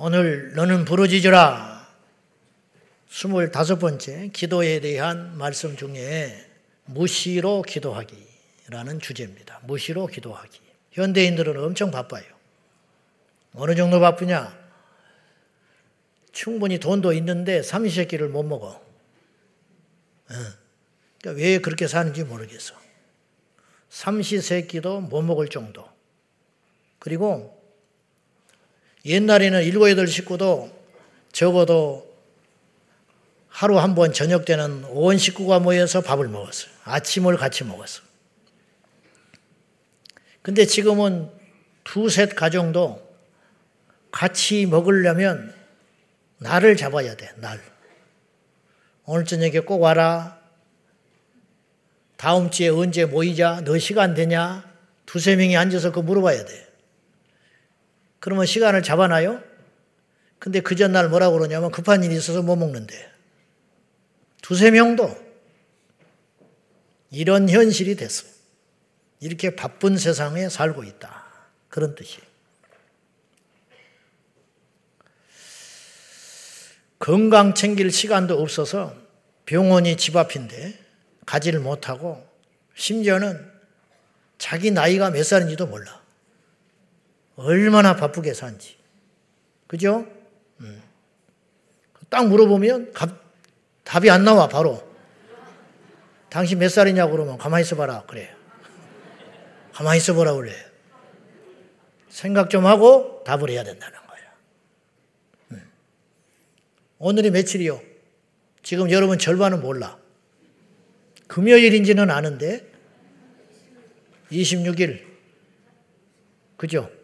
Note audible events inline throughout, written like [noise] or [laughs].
오늘 너는 부르짖으라. 스물다섯 번째 기도에 대한 말씀 중에 무시로 기도하기라는 주제입니다. 무시로 기도하기. 현대인들은 엄청 바빠요. 어느 정도 바쁘냐? 충분히 돈도 있는데 삼시세끼를 못 먹어. 그러니까 왜 그렇게 사는지 모르겠어. 삼시세끼도 못 먹을 정도. 그리고 옛날에는 일곱 여덟 식구도 적어도 하루 한 번 저녁 때는 온 식구가 모여서 밥을 먹었어요. 아침을 같이 먹었어. 근데 지금은 두셋 가정도 같이 먹으려면 날을 잡아야 돼, 날. 오늘 저녁에 꼭 와라. 다음 주에 언제 모이자? 너 시간 되냐? 두세 명이 앉아서 그 물어봐야 돼. 그러면 시간을 잡아놔요? 근데 그 전날 뭐라고 그러냐면 급한 일이 있어서 못 먹는데. 두세 명도 이런 현실이 됐어요. 이렇게 바쁜 세상에 살고 있다. 그런 뜻이에요. 건강 챙길 시간도 없어서 병원이 집 앞인데 가지를 못하고 심지어는 자기 나이가 몇 살인지도 몰라. 얼마나 바쁘게 산지. 그죠? 음. 딱 물어보면 답이 안 나와, 바로. 당신 몇 살이냐고 그러면 가만히 있어봐라. 그래. 가만히 있어보라 그래. 생각 좀 하고 답을 해야 된다는 거야. 음. 오늘이 며칠이요? 지금 여러분 절반은 몰라. 금요일인지는 아는데 26일. 그죠?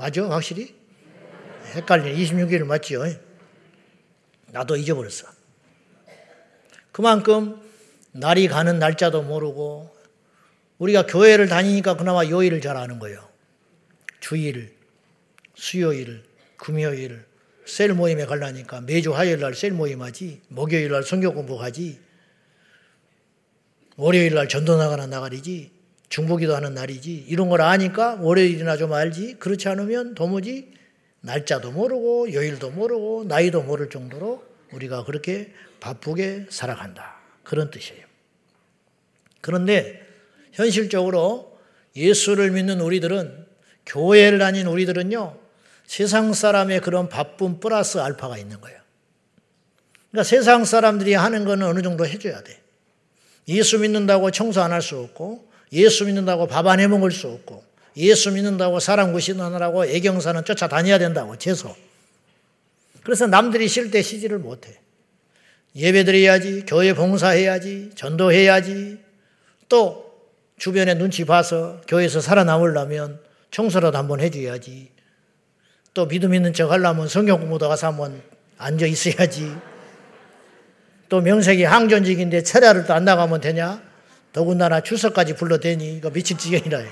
맞아? 확실히? 헷갈리네. 26일 맞지요? 나도 잊어버렸어. 그만큼 날이 가는 날짜도 모르고 우리가 교회를 다니니까 그나마 요일을 잘 아는 거예요. 주일, 수요일, 금요일, 셀 모임에 가려니까 매주 화요일 날 셀 모임 하지, 목요일 날 성경 공부 하지, 월요일 날 전도 나가는 나가리지, 중보기도 하는 날이지, 이런 걸 아니까 월요일이나 좀 알지, 그렇지 않으면 도무지 날짜도 모르고, 요일도 모르고, 나이도 모를 정도로 우리가 그렇게 바쁘게 살아간다. 그런 뜻이에요. 그런데 현실적으로 예수를 믿는 우리들은 교회를 다닌 우리들은요, 세상 사람의 그런 바쁨 플러스 알파가 있는 거예요. 그러니까 세상 사람들이 하는 거는 어느 정도 해줘야 돼. 예수 믿는다고 청소 안 할 수 없고, 예수 믿는다고 밥 안 해 먹을 수 없고, 예수 믿는다고 사람 구신하느라고 애경사는 쫓아다녀야 된다고, 재서. 그래서 남들이 쉴 때 쉬지를 못해. 예배 드려야지, 교회 봉사해야지, 전도해야지, 또 주변에 눈치 봐서 교회에서 살아남으려면 청소라도 한번 해줘야지. 또 믿음 있는 척 하려면 성경 공부도 가서 한번 앉아 있어야지. 또 명색이 항전직인데 철야를 또 안 나가면 되냐? 더군다나 주석까지 불러대니 이거 미칠 지경이라.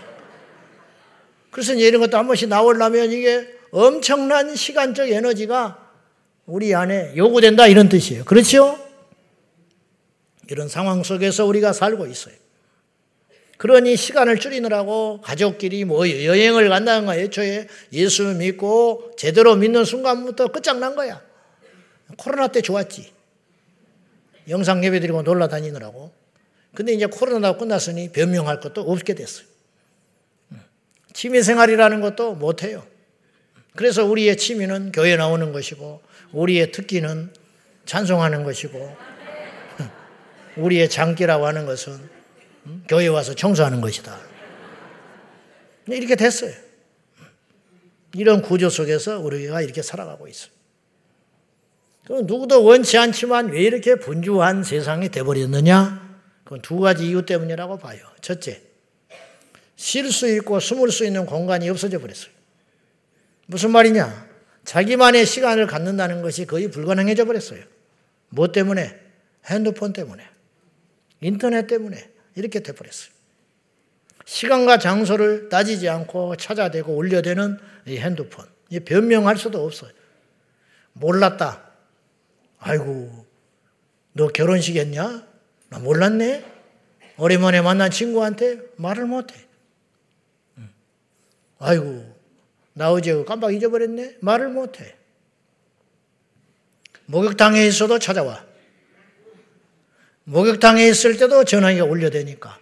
그래서 이런 것도 한 번씩 나오려면 이게 엄청난 시간적 에너지가 우리 안에 요구된다 이런 뜻이에요. 그렇죠? 이런 상황 속에서 우리가 살고 있어요. 그러니 시간을 줄이느라고 가족끼리 뭐 여행을 간다는 거야. 애초에 예수 믿고 제대로 믿는 순간부터 끝장난 거야. 코로나 때 좋았지. 영상 예배 드리고 놀러 다니느라고. 근데 이제 코로나가 끝났으니 변명할 것도 없게 됐어요. 취미 생활이라는 것도 못해요. 그래서 우리의 취미는 교회 나오는 것이고, 우리의 특기는 찬송하는 것이고, [laughs] 우리의 장기라고 하는 것은 교회 와서 청소하는 것이다. 이렇게 됐어요. 이런 구조 속에서 우리가 이렇게 살아가고 있어요. 누구도 원치 않지만 왜 이렇게 분주한 세상이 돼버렸느냐? 그건 두 가지 이유 때문이라고 봐요. 첫째, 쉴 수 있고 숨을 수 있는 공간이 없어져 버렸어요. 무슨 말이냐? 자기만의 시간을 갖는다는 것이 거의 불가능해져 버렸어요. 뭐 때문에? 핸드폰 때문에. 인터넷 때문에. 이렇게 돼버렸어요. 시간과 장소를 따지지 않고 찾아대고 올려대는 이 핸드폰. 이 변명할 수도 없어요. 몰랐다. 아이고, 너 결혼식 했냐? 나 몰랐네? 오랜만에 만난 친구한테 말을 못해. 아이고, 나 어제 깜빡 잊어버렸네? 말을 못해. 목욕탕에 있어도 찾아와. 목욕탕에 있을 때도 전화기가 울려대니까.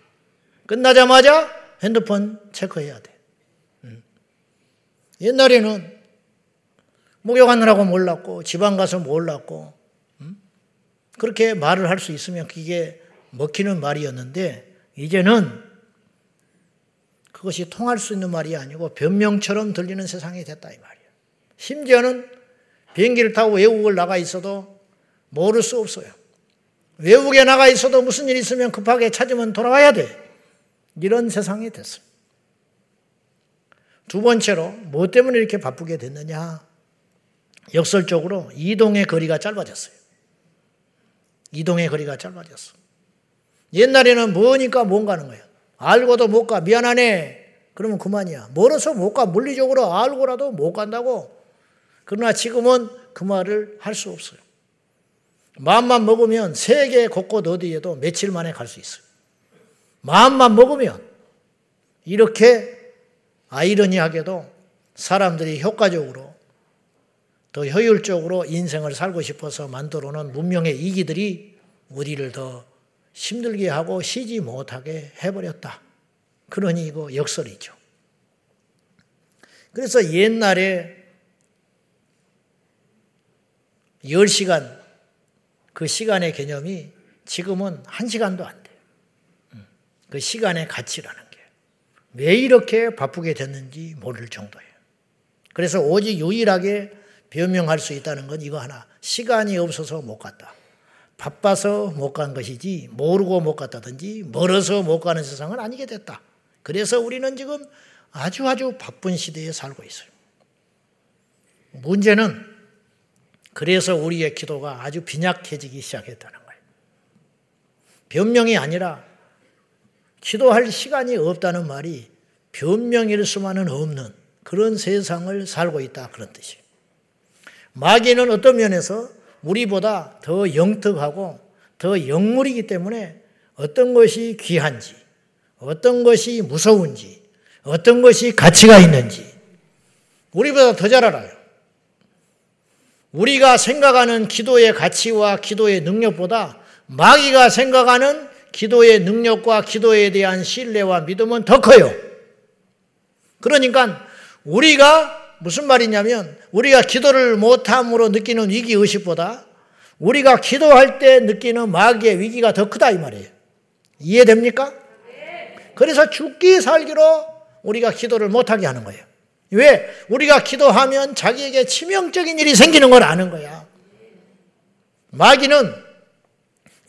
끝나자마자 핸드폰 체크해야 돼. 음. 옛날에는 목욕하느라고 몰랐고, 지방 가서 몰랐고, 음? 그렇게 말을 할 수 있으면 그게 먹히는 말이었는데, 이제는 그것이 통할 수 있는 말이 아니고 변명처럼 들리는 세상이 됐다 이 말이에요. 심지어는 비행기를 타고 외국을 나가 있어도 모를 수 없어요. 외국에 나가 있어도 무슨 일 있으면 급하게 찾으면 돌아와야 돼. 이런 세상이 됐어요. 두 번째로 뭐 때문에 이렇게 바쁘게 됐느냐? 역설적으로 이동의 거리가 짧아졌어요. 이동의 거리가 짧아졌어. 옛날에는 뭐니까 못 가는 거예요. 알고도 못 가. 미안하네. 그러면 그만이야. 멀어서 못 가. 물리적으로 알고라도 못 간다고. 그러나 지금은 그 말을 할 수 없어요. 마음만 먹으면 세계 곳곳 어디에도 며칠 만에 갈 수 있어요. 마음만 먹으면 이렇게 아이러니하게도 사람들이 효과적으로 더 효율적으로 인생을 살고 싶어서 만들어 놓은 문명의 이기들이 우리를 더 힘들게 하고 쉬지 못하게 해버렸다. 그러니 이거 역설이죠. 그래서 옛날에 10시간 그 시간의 개념이 지금은 1시간도 안 돼요. 음, 그 시간의 가치라는 게. 왜 이렇게 바쁘게 됐는지 모를 정도예요. 그래서 오직 유일하게 변명할 수 있다는 건 이거 하나. 시간이 없어서 못 갔다. 바빠서 못 간 것이지 모르고 못 갔다든지 멀어서 못 가는 세상은 아니게 됐다. 그래서 우리는 지금 아주 아주 바쁜 시대에 살고 있어요. 문제는 그래서 우리의 기도가 아주 빈약해지기 시작했다는 거예요. 변명이 아니라 기도할 시간이 없다는 말이 변명일 수만은 없는 그런 세상을 살고 있다 그런 뜻이에요. 마귀는 어떤 면에서 우리보다 더 영특하고 더 영물이기 때문에 어떤 것이 귀한지, 어떤 것이 무서운지, 어떤 것이 가치가 있는지 우리보다 더 잘 알아요. 우리가 생각하는 기도의 가치와 기도의 능력보다 마귀가 생각하는 기도의 능력과 기도에 대한 신뢰와 믿음은 더 커요. 그러니까 우리가 무슨 말이냐면 우리가 기도를 못함으로 느끼는 위기 의식보다 우리가 기도할 때 느끼는 마귀의 위기가 더 크다 이 말이에요. 이해됩니까? 그래서 죽기 살기로 우리가 기도를 못하게 하는 거예요. 왜? 우리가 기도하면 자기에게 치명적인 일이 생기는 걸 아는 거야. 마귀는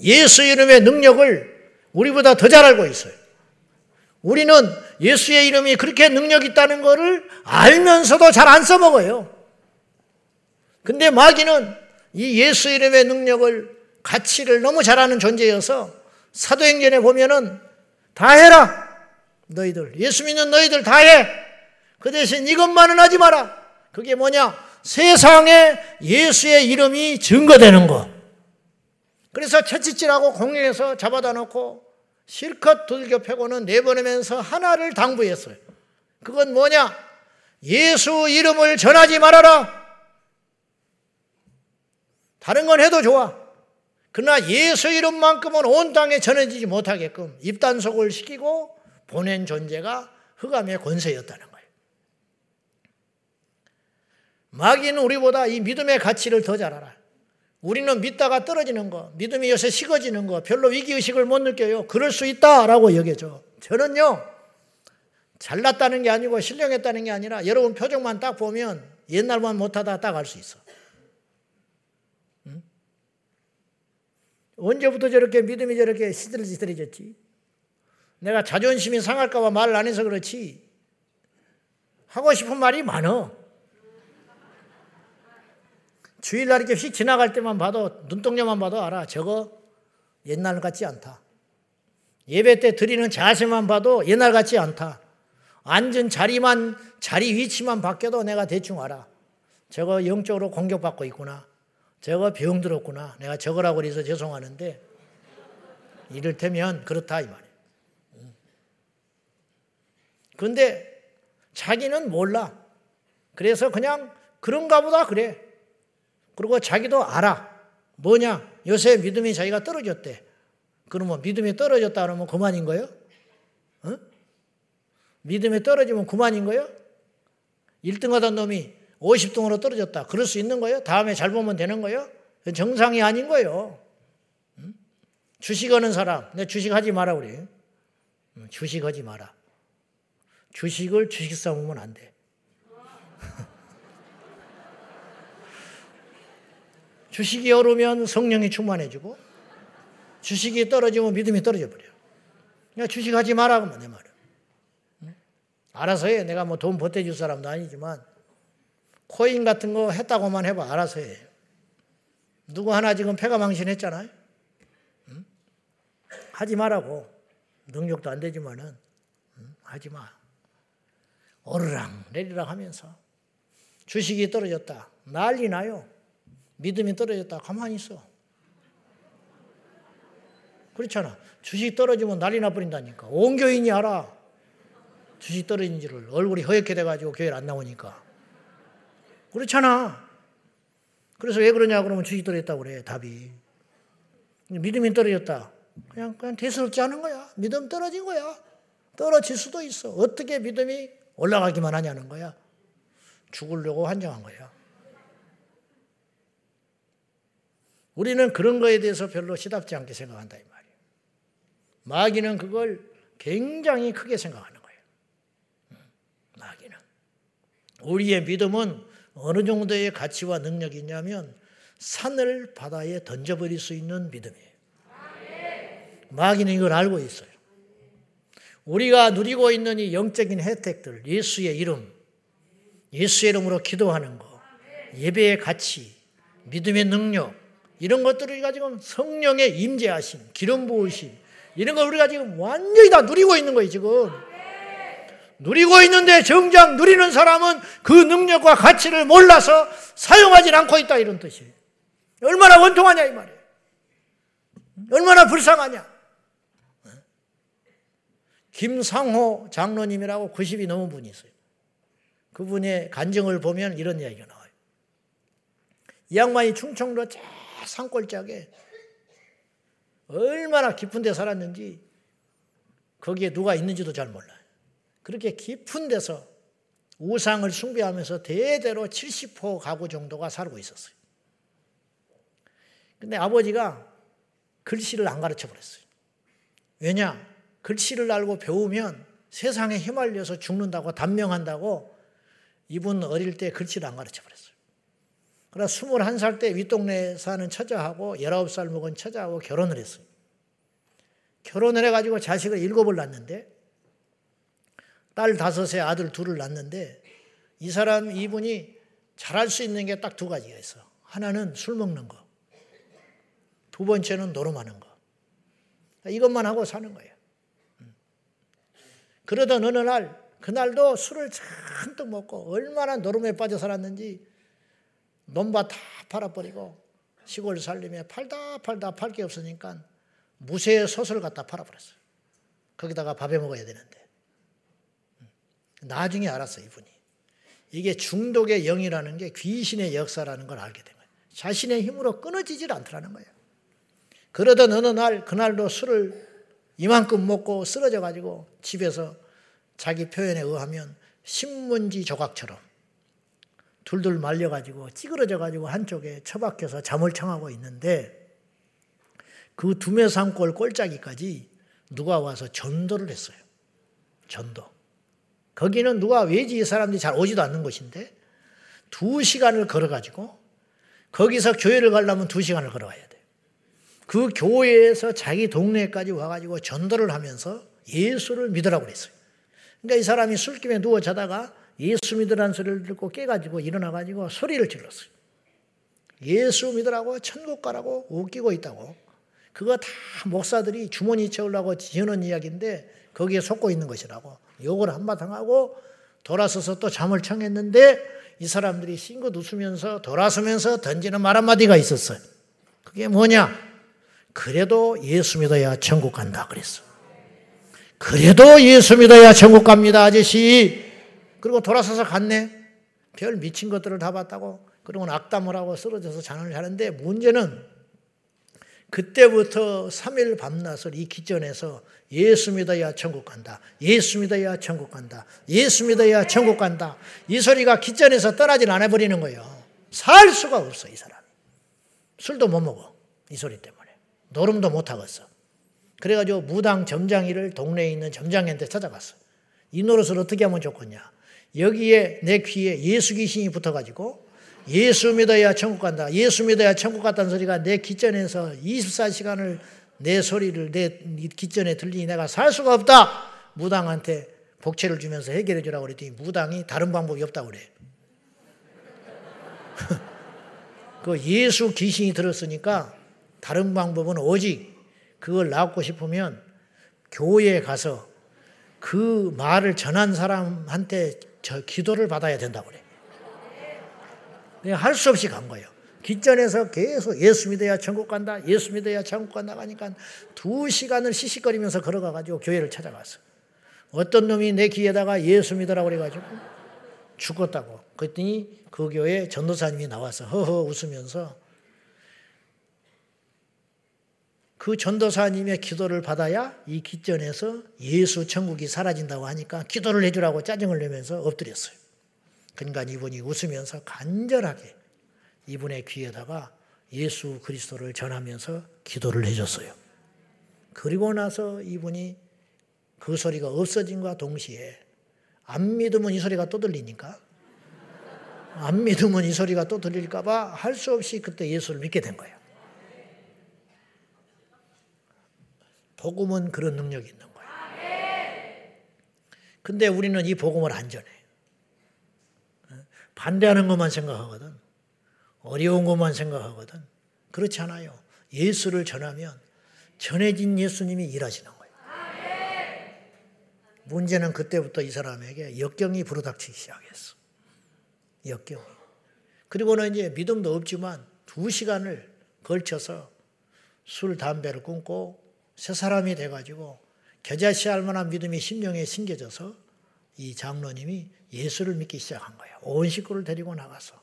예수 이름의 능력을 우리보다 더 잘 알고 있어요. 우리는 예수의 이름이 그렇게 능력 있다는 것을 알면서도 잘 안 써먹어요. 근데 마귀는 이 예수 이름의 능력을 가치를 너무 잘 아는 존재여서 사도행전에 보면은 다 해라. 너희들 예수 믿는 너희들 다 해. 그 대신 이것만은 하지 마라. 그게 뭐냐? 세상에 예수의 이름이 증거되는 거. 그래서 채찍질하고 공회에서 잡아다 놓고 실컷 두들겨 패고는 내보내면서 하나를 당부했어요. 그건 뭐냐? 예수 이름을 전하지 말아라. 다른 건 해도 좋아. 그러나 예수 이름만큼은 온 땅에 전해지지 못하게끔 입단속을 시키고 보낸 존재가 흑암의 권세였다는 거예요. 마귀는 우리보다 이 믿음의 가치를 더 잘 알아요. 우리는 믿다가 떨어지는 거, 믿음이 요새 식어지는 거, 별로 위기의식을 못 느껴요. 그럴 수 있다라고 여겨져. 저는요, 잘났다는 게 아니고 신령했다는 게 아니라 여러분 표정만 딱 보면 옛날만 못하다 딱 알 수 있어. 응? 언제부터 저렇게 믿음이 저렇게 시들시들해졌지? 내가 자존심이 상할까봐 말을 안 해서 그렇지. 하고 싶은 말이 많어. 주일날 이렇게 휙 지나갈 때만 봐도 눈동자만 봐도 알아. 저거 옛날 같지 않다. 예배 때 드리는 자세만 봐도 옛날 같지 않다. 앉은 자리만 자리 위치만 바뀌어도 내가 대충 알아. 저거 영적으로 공격받고 있구나. 저거 병 들었구나. 내가 저거라고 그래서 죄송하는데 이를테면 그렇다 이 말이야. 근데 자기는 몰라. 그래서 그냥 그런가 보다 그래. 그리고 자기도 알아. 뭐냐? 요새 믿음이 자기가 떨어졌대. 그러면 믿음이 떨어졌다 그러면 그만인 거예요? 어? 믿음이 떨어지면 그만인 거예요? 1등 하던 놈이 50등으로 떨어졌다. 그럴 수 있는 거예요? 다음에 잘 보면 되는 거예요? 정상이 아닌 거예요. 주식하는 사람, 내 주식하지 마라 그래. 주식하지 마라. 주식을 주식 삼으면 안 돼. [laughs] 주식이 오르면 성령이 충만해지고 주식이 떨어지면 믿음이 떨어져 버려. 그러니까 주식하지 마라 그러면 내 말은. 알아서 해. 내가 뭐 돈 보태줄 사람도 아니지만 코인 같은 거 했다고만 해봐. 알아서 해. 누구 하나 지금 폐가 망신했잖아요. 응? 하지 말라고. 능력도 안 되지만은 응? 하지 마. 오르락 내리락 하면서 주식이 떨어졌다. 난리 나요. 믿음이 떨어졌다. 가만히 있어. 그렇잖아. 주식 떨어지면 난리 나버린다니까. 온 교인이 알아. 주식 떨어진 지를 얼굴이 허옇게 돼가지고 교회를 안 나오니까. 그렇잖아. 그래서 왜 그러냐 그러면 주식 떨어졌다고 그래, 답이. 믿음이 떨어졌다. 그냥, 그냥 대수롭지 않은 거야. 믿음 떨어진 거야. 떨어질 수도 있어. 어떻게 믿음이 올라가기만 하냐는 거야. 죽으려고 환장한 거야. 우리는 그런 거에 대해서 별로 시답지 않게 생각한다 이 말이에요. 마귀는 그걸 굉장히 크게 생각하는 거예요. 마귀는 우리의 믿음은 어느 정도의 가치와 능력이 있냐면 산을 바다에 던져버릴 수 있는 믿음이에요. 마귀는 이걸 알고 있어요. 우리가 누리고 있는 이 영적인 혜택들, 예수의 이름, 예수의 이름으로 기도하는 거, 예배의 가치, 믿음의 능력, 이런 것들을 우리가 지금 성령의 임재하심, 기름 부으심, 이런 걸 우리가 지금 완전히 다 누리고 있는 거예요, 지금. 누리고 있는데 정작 누리는 사람은 그 능력과 가치를 몰라서 사용하지 않고 있다 이런 뜻이에요. 얼마나 원통하냐 이 말이에요. 얼마나 불쌍하냐. 김상호 장로님이라고 90이 넘은 분이 있어요. 그분의 간증을 보면 이런 이야기가 나와요. 이 양반이 충청도 저 산골짜기에 얼마나 깊은 데 살았는지 거기에 누가 있는지도 잘 몰라요. 그렇게 깊은 데서 우상을 숭배하면서 대대로 70호 가구 정도가 살고 있었어요. 근데 아버지가 글씨를 안 가르쳐 버렸어요. 왜냐? 글씨를 알고 배우면 세상에 휘말려서 죽는다고 단명한다고 이분 어릴 때 글씨를 안 가르쳐 버렸어요. 그러나 21살 때 윗동네에 사는 처자하고 19살 먹은 처자하고 결혼을 했어요. 결혼을 해가지고 자식을 일곱을 낳는데 딸 다섯에 아들 둘을 낳는데 이 사람 이분이 잘할 수 있는 게 딱 두 가지가 있어. 하나는 술 먹는 거. 두 번째는 노름하는 거. 이것만 하고 사는 거예요. 음. 그러던 어느 날, 그날도 술을 잔뜩 먹고 얼마나 노름에 빠져 살았는지 논밭 다 팔아버리고 시골 살림에 팔다 팔다 팔 게 없으니까 무쇠 솥을 갖다 팔아버렸어요. 거기다가 밥해 먹어야 되는데. 나중에 알았어, 이분이. 이게 중독의 영이라는 게 귀신의 역사라는 걸 알게 된 거예요. 자신의 힘으로 끊어지질 않더라는 거예요. 그러던 어느 날, 그날도 술을 이만큼 먹고 쓰러져 가지고 집에서 자기 표현에 의하면 신문지 조각처럼 둘둘 말려 가지고 찌그러져 가지고 한쪽에 처박혀서 잠을 청하고 있는데 그 두메산골 꼴짜기까지 누가 와서 전도를 했어요. 전도. 거기는 누가 외지 사람들이 잘 오지도 않는 곳인데 두 시간을 걸어가지고 거기서 교회를 가려면 두 시간을 걸어가야 돼. 그 교회에서 자기 동네까지 와가지고 전도를 하면서 예수를 믿으라고 그랬어요. 그러니까 이 사람이 술김에 누워 자다가 예수 믿으라는 소리를 듣고 깨가지고 일어나가지고 소리를 질렀어요. 예수 믿으라고 천국 가라고 웃기고 있다고. 그거 다 목사들이 주머니 채우려고 지어놓은 이야기인데 거기에 속고 있는 것이라고. 욕을 한바탕 하고 돌아서서 또 잠을 청했는데 이 사람들이 싱긋 웃으면서 돌아서면서 던지는 말 한마디가 있었어요. 그게 뭐냐? 그래도 예수 믿어야 천국 간다 그랬어. 그래도 예수 믿어야 천국 갑니다, 아저씨. 그리고 돌아서서 갔네. 별 미친 것들을 다 봤다고. 그러고 악담을 하고 쓰러져서 자는을 하는데 문제는 그때부터 3일 밤낮을 이 기전에서 예수 믿어야 천국 간다. 예수 믿어야 천국 간다. 예수 믿어야 천국 간다. 이 소리가 기전에서 떠나질 않아 버리는 거예요. 살 수가 없어, 이 사람. 술도 못 먹어. 이 소리 때문에. 노름도 못 하겠어. 그래가지고 무당 점장이를 동네에 있는 점장한테 찾아갔어. 이 노릇을 어떻게 하면 좋겠냐. 여기에 내 귀에 예수 귀신이 붙어가지고 예수 믿어야 천국 간다. 예수 믿어야 천국 갔다는 소리가 내 기전에서 24시간을 내 소리를 내 기전에 들리니 내가 살 수가 없다. 무당한테 복채를 주면서 해결해 주라고 그랬더니 무당이 다른 방법이 없다고 그래. [laughs] 그 예수 귀신이 들었으니까 다른 방법은 오직 그걸 낳고 싶으면 교회에 가서 그 말을 전한 사람한테 저 기도를 받아야 된다고 그래. 할 수 없이 간 거예요. 뒷전에서 계속 예수 믿어야 천국 간다, 예수 믿어야 천국 간다 하니까 두 시간을 시시거리면서 걸어가가지고 교회를 찾아갔어. 어떤 놈이 내 귀에다가 예수 믿으라고 그래가지고 죽었다고. 그랬더니 그 교회 전도사님이 나와서 허허 웃으면서 그 전도사님의 기도를 받아야 이 기전에서 예수 천국이 사라진다고 하니까 기도를 해주라고 짜증을 내면서 엎드렸어요. 그러니까 이분이 웃으면서 간절하게 이분의 귀에다가 예수 그리스도를 전하면서 기도를 해줬어요. 그리고 나서 이분이 그 소리가 없어진과 동시에 안 믿으면 이 소리가 또 들리니까 안 믿으면 이 소리가 또 들릴까봐 할 수 없이 그때 예수를 믿게 된 거예요. 복음은 그런 능력이 있는 거예요. 근데 우리는 이 복음을 안 전해. 반대하는 것만 생각하거든. 어려운 것만 생각하거든. 그렇지 않아요. 예수를 전하면 전해진 예수님이 일하시는 거예요. 문제는 그때부터 이 사람에게 역경이 불어닥치기 시작했어. 역경이. 그리고는 이제 믿음도 없지만 두 시간을 걸쳐서 술, 담배를 끊고 새 사람이 돼가지고 겨자씨 할 만한 믿음이 심령에 심겨져서 이 장로님이 예수를 믿기 시작한 거예요. 온 식구를 데리고 나가서.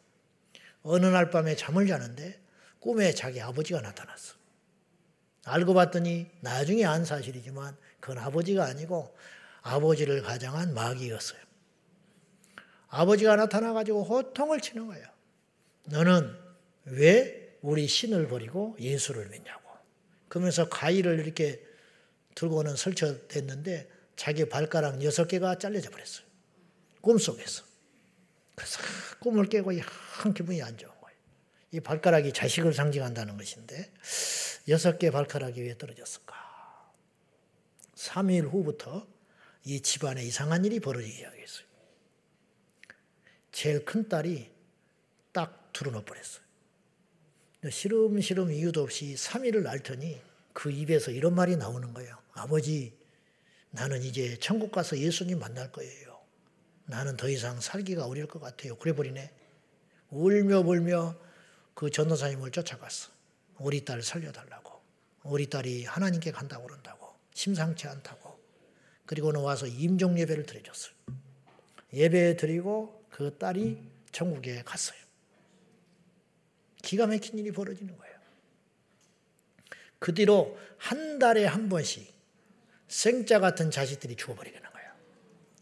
어느 날 밤에 잠을 자는데 꿈에 자기 아버지가 나타났어. 알고 봤더니 나중에 안 사실이지만 그건 아버지가 아니고 아버지를 가장한 마귀였어요. 아버지가 나타나가지고 호통을 치는 거예요. 너는 왜 우리 신을 버리고 예수를 믿냐고. 그러면서 가위를 이렇게 들고는 설쳐댔는데 자기 발가락 여섯 개가 잘려져 버렸어요. 꿈속에서. 그래서 꿈을 깨고 한 기분이 안 좋은 거예요. 이 발가락이 자식을 상징한다는 것인데 여섯 개 발가락이 왜 떨어졌을까? 3일 후부터 이 집안에 이상한 일이 벌어지기 시작했어요. 제일 큰 딸이 딱 두루놓 버렸어요. 시름시름 이유도 없이 3일을 앓더니 그 입에서 이런 말이 나오는 거예요. 아버지, 나는 이제 천국 가서 예수님 만날 거예요. 나는 더 이상 살기가 어려울 것 같아요. 그래 버리네. 울며 불며 그 전도사님을 쫓아갔어. 우리 딸 살려달라고. 우리 딸이 하나님께 간다고 그런다고. 심상치 않다고. 그리고는 와서 임종 예배를 드려줬어요. 예배 드리고 그 딸이 천국에 갔어요. 기가 막힌 일이 벌어지는 거예요. 그 뒤로 한 달에 한 번씩 생자 같은 자식들이 죽어버리는 거예요.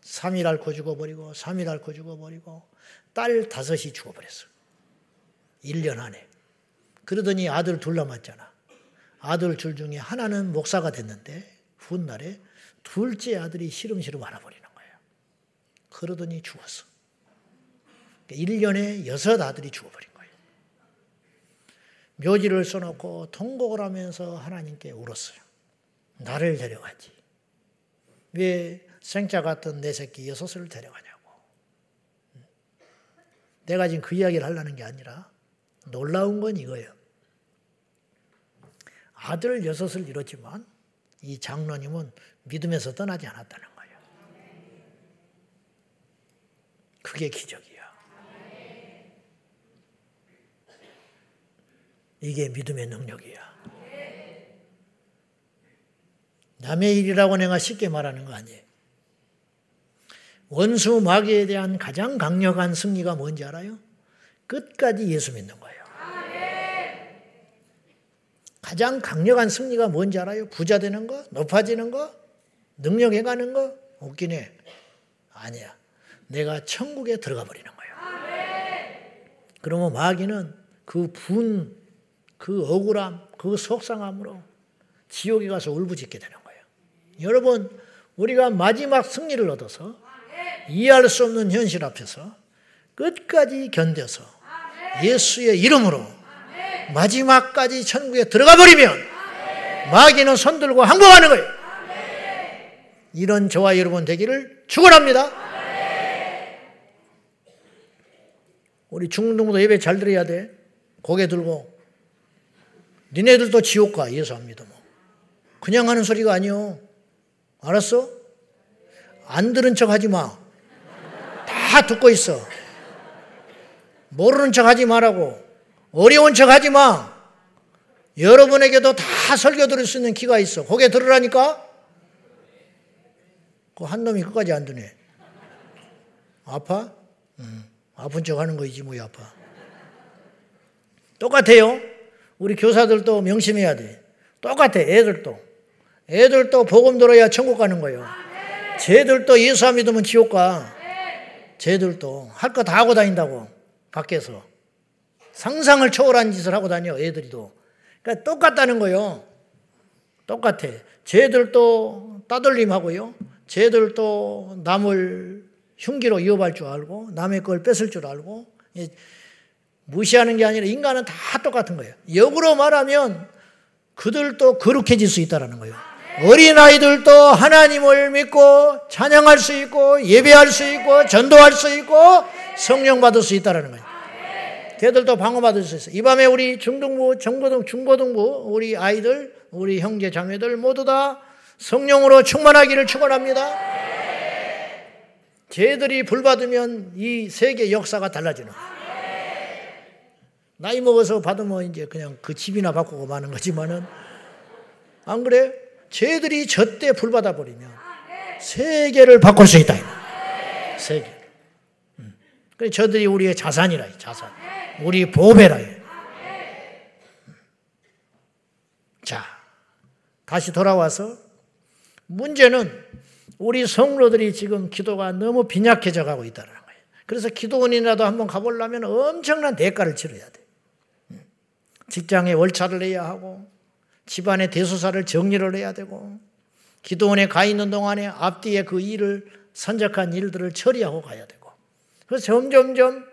3일 앓고 죽어버리고, 3일 앓고 죽어버리고, 딸 다섯이 죽어버렸어요. 1년 안에. 그러더니 아들 둘 남았잖아. 아들 둘 중에 하나는 목사가 됐는데, 훗날에 둘째 아들이 시름시름 알아버리는 거예요. 그러더니 죽었어. 1년에 여섯 아들이 죽어버린 묘지를 써놓고 통곡을 하면서 하나님께 울었어요. 나를 데려가지. 왜 생자 같은 내 새끼 여섯을 데려가냐고. 내가 지금 그 이야기를 하려는 게 아니라 놀라운 건 이거예요. 아들 여섯을 잃었지만 이 장로님은 믿음에서 떠나지 않았다는 거예요. 그게 기적이에요. 이게 믿음의 능력이야. 남의 일이라고 내가 쉽게 말하는 거 아니에요. 원수 마귀에 대한 가장 강력한 승리가 뭔지 알아요? 끝까지 예수 믿는 거예요. 가장 강력한 승리가 뭔지 알아요? 부자 되는 거? 높아지는 거? 능력해 가는 거? 해. 아니야. 내가 천국에 들어가 버리는 거예요. 그러면 마귀는 그 분, 그 억울함, 그 속상함으로 지옥에 가서 울부짖게 되는 거예요. 여러분, 우리가 마지막 승리를 얻어서 이해할 수 없는 현실 앞에서 끝까지 견뎌서 예수의 이름으로 마지막까지 천국에 들어가 버리면 마귀는 손들고 항복하는 거예요. 이런 저와 여러분 되기를 축원합니다. 우리 중동도 예배 잘 드려야 돼. 고개 들고 니네들도 지옥 가 예수 안 믿으면 그냥 하는 소리가 아니요. 알았어? 안 들은 척 하지 마. 다 듣고 있어. 모르는 척 하지 말라고. 어려운 척 하지 마. 여러분에게도 다 설교 들을 수 있는 기가 있어. 고개 들으라니까? 그 한 놈이 끝까지 안 드네. 아파? 응. 아픈 척 하는 거이지, 뭐야, 아파. 똑같아요. 우리 교사들도 명심해야 돼. 똑같아, 애들도. 애들도 복음 들어야 천국 가는 거예요. 쟤들도 예수 안 믿으면 지옥 가. 쟤들도. 할 거 다 하고 다닌다고. 밖에서. 상상을 초월한 짓을 하고 다녀, 애들이도. 그러니까 똑같다는 거요. 똑같아. 쟤들도 따돌림 하고요. 쟤들도 남을 흉기로 이어갈 줄 알고, 남의 걸 뺏을 줄 알고, 무시하는 게 아니라 인간은 다 똑같은 거예요. 역으로 말하면 그들도 거룩해질 수 있다는 거예요. 어린아이들도 하나님을 믿고 찬양할 수 있고 예배할 수 있고 전도할 수 있고 성령 받을 수 있다는 거예요. 걔들도 방어받을 수 있어요. 이 밤에 우리 중등부, 중고등, 중고등부 우리 아이들, 우리 형제 자매들 모두 다 성령으로 충만하기를 축원합니다. 쟤들이 불 받으면 이 세계 역사가 달라지는 나이 먹어서 받으면 이제 그냥 그 집이나 바꾸고 마는 거지만은 안 그래? 쟤들이 저 때 불 받아 버리면 세계를 바꿀 수 있다. 세계. 음. 그래 저들이 우리의 자산이라 자산. 우리 보배라. 자, 다시 돌아와서 문제는 우리 성로들이 지금 기도가 너무 빈약해져 가고 있다는 거예요. 그래서 기도원이라도 한번 가보려면 엄청난 대가를 치러야 돼. 직장에 월차를 내야 하고, 집안의 대소사를 정리를 해야 되고, 기도원에 가 있는 동안에 앞뒤에 그 일을, 선적한 일들을 처리하고 가야 되고, 그래서 점점점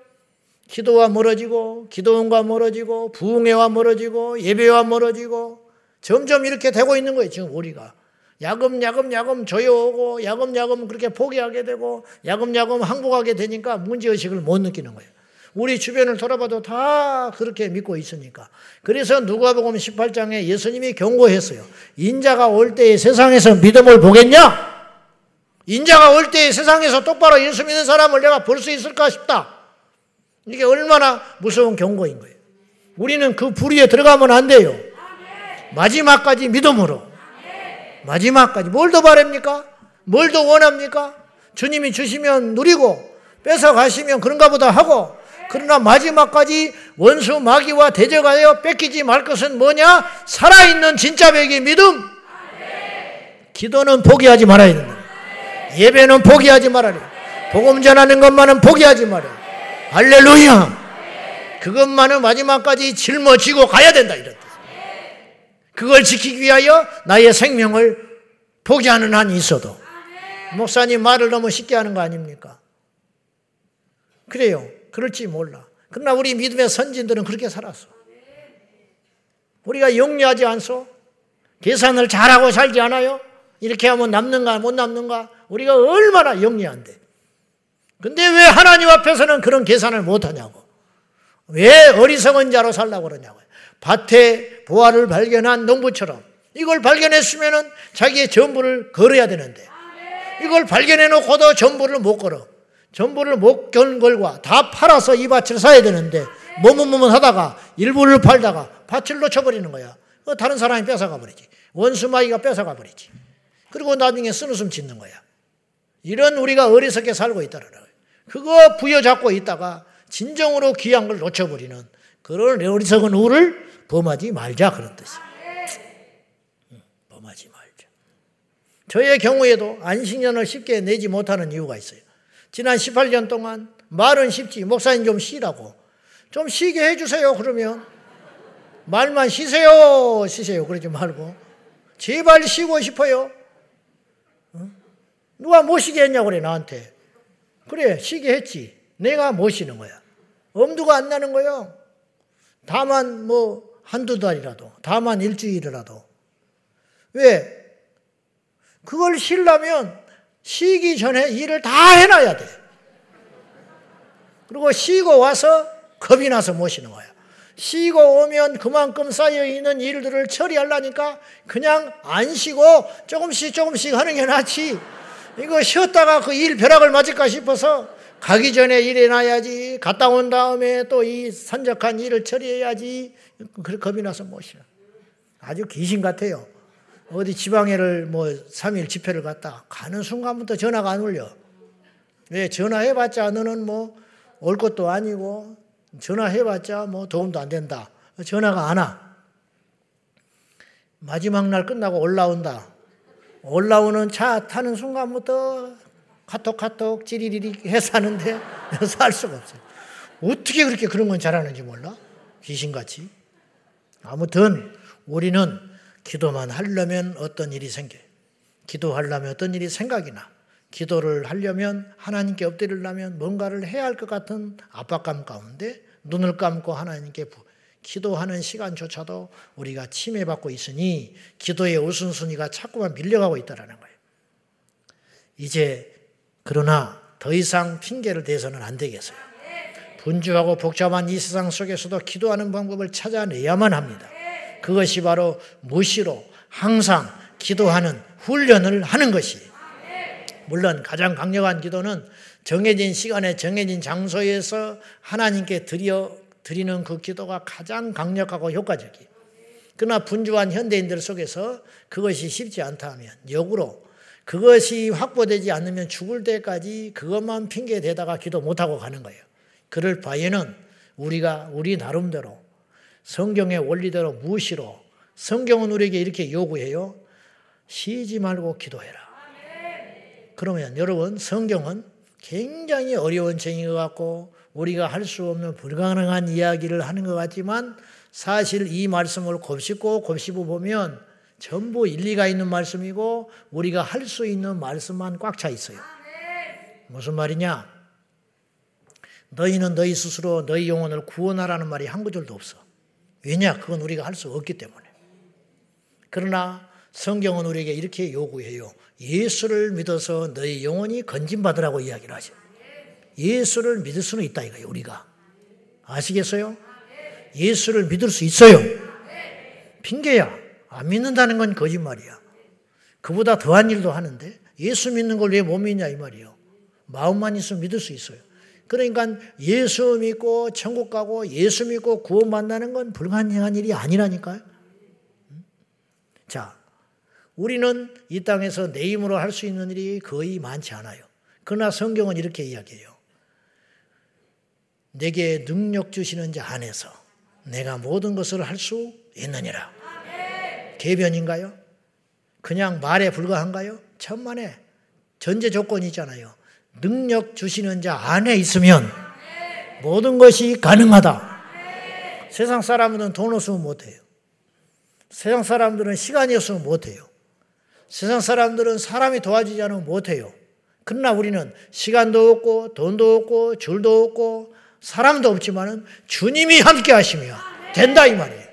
기도와 멀어지고, 기도원과 멀어지고, 부흥회와 멀어지고, 예배와 멀어지고, 점점 이렇게 되고 있는 거예요, 지금 우리가. 야금야금 야금 조여오고 야금야금 그렇게 포기하게 되고 야금야금 항복하게 되니까 문제의식을 못 느끼는 거예요. 우리 주변을 돌아봐도 다 그렇게 믿고 있으니까. 그래서 누가복음 18장에 예수님이 경고했어요. 인자가 올 때에 세상에서 믿음을 보겠냐? 인자가 올 때에 세상에서 똑바로 예수 믿는 사람을 내가 볼 수 있을까 싶다. 이게 얼마나 무서운 경고인 거예요. 우리는 그 불의에 들어가면 안 돼요. 마지막까지 믿음으로. 마지막까지. 뭘 더 바랍니까? 뭘 더 원합니까? 주님이 주시면 누리고, 뺏어 가시면 그런가 보다 하고, 그러나 마지막까지 원수 마귀와 대적하여 뺏기지 말 것은 뭐냐? 살아있는 진짜 백의 믿음. 기도는 포기하지 말아야 된다. 예배는 포기하지 말아야 돼. 복음 전하는 것만은 포기하지 말아야 돼. 할렐루야. 그것만은 마지막까지 짊어지고 가야 된다 이런 뜻. 그걸 지키기 위하여 나의 생명을 포기하는 한이 있어도 목사님 말을 너무 쉽게 하는 거 아닙니까? 그래요. 그럴지 몰라. 그러나 우리 믿음의 선진들은 그렇게 살았어. 우리가 영리하지 않소? 계산을 잘하고 살지 않아요? 이렇게 하면 남는가 못 남는가? 우리가 얼마나 영리한데. 근데 왜 하나님 앞에서는 그런 계산을 못 하냐고. 왜 어리석은 자로 살라고 그러냐고요. 밭에 보화를 발견한 농부처럼 이걸 발견했으면 자기의 전부를 걸어야 되는데 이걸 발견해 놓고도 전부를 못 걸어. 전부를 못 걸과 다 팔아서 이 밭을 사야 되는데 머뭇머뭇 하다가 일부를 팔다가 밭을 놓쳐버리는 거야. 다른 사람이 뺏어가 버리지. 원수마귀가 뺏어가 버리지. 그리고 나중에 쓴웃음 짓는 거야. 이런 우리가 어리석게 살고 있다는 거예요. 그거 부여잡고 있다가 진정으로 귀한 걸 놓쳐버리는 그런 어리석은 우를 범하지 말자 그런 뜻이에요. 범하지 말자. 저의 경우에도 안식년을 쉽게 내지 못하는 이유가 있어요. 지난 18년 동안 말은 쉽지 목사님 좀 쉬라고 좀 쉬게 해주세요 그러면 말만 쉬세요 쉬세요 그러지 말고 제발 쉬고 싶어요. 누가 못 쉬게 했냐고 그래 나한테. 그래 쉬게 했지. 내가 못 쉬는 거야. 엄두가 안 나는 거예요. 다만 뭐 한두 달이라도 다만 일주일이라도 왜? 그걸 쉬려면 쉬기 전에 일을 다 해놔야 돼. 그리고 쉬고 와서 겁이 나서 못 쉬는 거야. 쉬고 오면 그만큼 쌓여있는 일들을 처리하려니까 그냥 안 쉬고 조금씩 조금씩 하는 게 낫지. 이거 쉬었다가 그 일 벼락을 맞을까 싶어서 가기 전에 일해놔야지. 갔다 온 다음에 또 이 산적한 일을 처리해야지. 그 겁이 나서 못 쉬어. 아주 귀신 같아요. 어디 지방에를 뭐 3일 집회를 갔다 가는 순간부터 전화가 안 울려. 왜 전화해봤자 너는 뭐 올 것도 아니고 전화해봤자 뭐 도움도 안 된다. 전화가 안 와. 마지막 날 끝나고 올라온다. 올라오는 차 타는 순간부터 카톡 카톡 찌리리리 해서 하는데 [laughs] 살 수가 없어요. 어떻게 그렇게 그런 건 잘하는지 몰라? 귀신같이. 아무튼 우리는 기도만 하려면 어떤 일이 생겨요. 기도하려면 어떤 일이 생각이 나. 기도를 하려면 하나님께 엎드리려면 뭔가를 해야 할 것 같은 압박감 가운데 눈을 감고 하나님께 기도하는 시간조차도 우리가 침해받고 있으니 기도의 우선순위가 자꾸만 밀려가고 있다는 거예요. 이제 그러나 더 이상 핑계를 대서는 안 되겠어요. 분주하고 복잡한 이 세상 속에서도 기도하는 방법을 찾아내야만 합니다. 그것이 바로 무시로 항상 기도하는 훈련을 하는 것이 물론 가장 강력한 기도는 정해진 시간에 정해진 장소에서 하나님께 드려 드리는 그 기도가 가장 강력하고 효과적이에요. 그러나 분주한 현대인들 속에서 그것이 쉽지 않다 하면 역으로 그것이 확보되지 않으면 죽을 때까지 그것만 핑계 대다가 기도 못하고 가는 거예요. 그럴 바에는 우리가 우리 나름대로 성경의 원리대로 무시로 성경은 우리에게 이렇게 요구해요. 쉬지 말고 기도해라. 그러면 여러분 성경은 굉장히 어려운 책인 것 같고 우리가 할 수 없는 불가능한 이야기를 하는 것 같지만 사실 이 말씀을 곱씹고 곱씹어 보면 전부 일리가 있는 말씀이고 우리가 할 수 있는 말씀만 꽉 차 있어요. 무슨 말이냐? 너희는 너희 스스로 너희 영혼을 구원하라는 말이 한 구절도 없어. 왜냐? 그건 우리가 할 수 없기 때문에. 그러나 성경은 우리에게 이렇게 요구해요. 예수를 믿어서 너희 영혼이 건진받으라고 이야기를 하죠. 예수를 믿을 수는 있다 이거예요, 우리가. 아시겠어요? 예수를 믿을 수 있어요. 핑계야. 안 믿는다는 건 거짓말이야. 그보다 더한 일도 하는데 예수 믿는 걸 왜 못 믿냐 이 말이에요. 마음만 있으면 믿을 수 있어요. 그러니까 예수 믿고 천국 가고 예수 믿고 구원 만나는 건 불가능한 일이 아니라니까요. 자, 우리는 이 땅에서 내 힘으로 할 수 있는 일이 거의 많지 않아요. 그러나 성경은 이렇게 이야기해요. 내게 능력 주시는 자 안에서 내가 모든 것을 할 수 있느니라. 개변인가요? 그냥 말에 불과한가요? 천만에 전제 조건이 있잖아요. 능력 주시는 자 안에 있으면 모든 것이 가능하다. 세상 사람들은 돈 없으면 못해요. 세상 사람들은 시간이 없으면 못해요. 세상 사람들은 사람이 도와주지 않으면 못해요. 그러나 우리는 시간도 없고 돈도 없고 줄도 없고 사람도 없지만은 주님이 함께 하시며 된다 이 말이에요.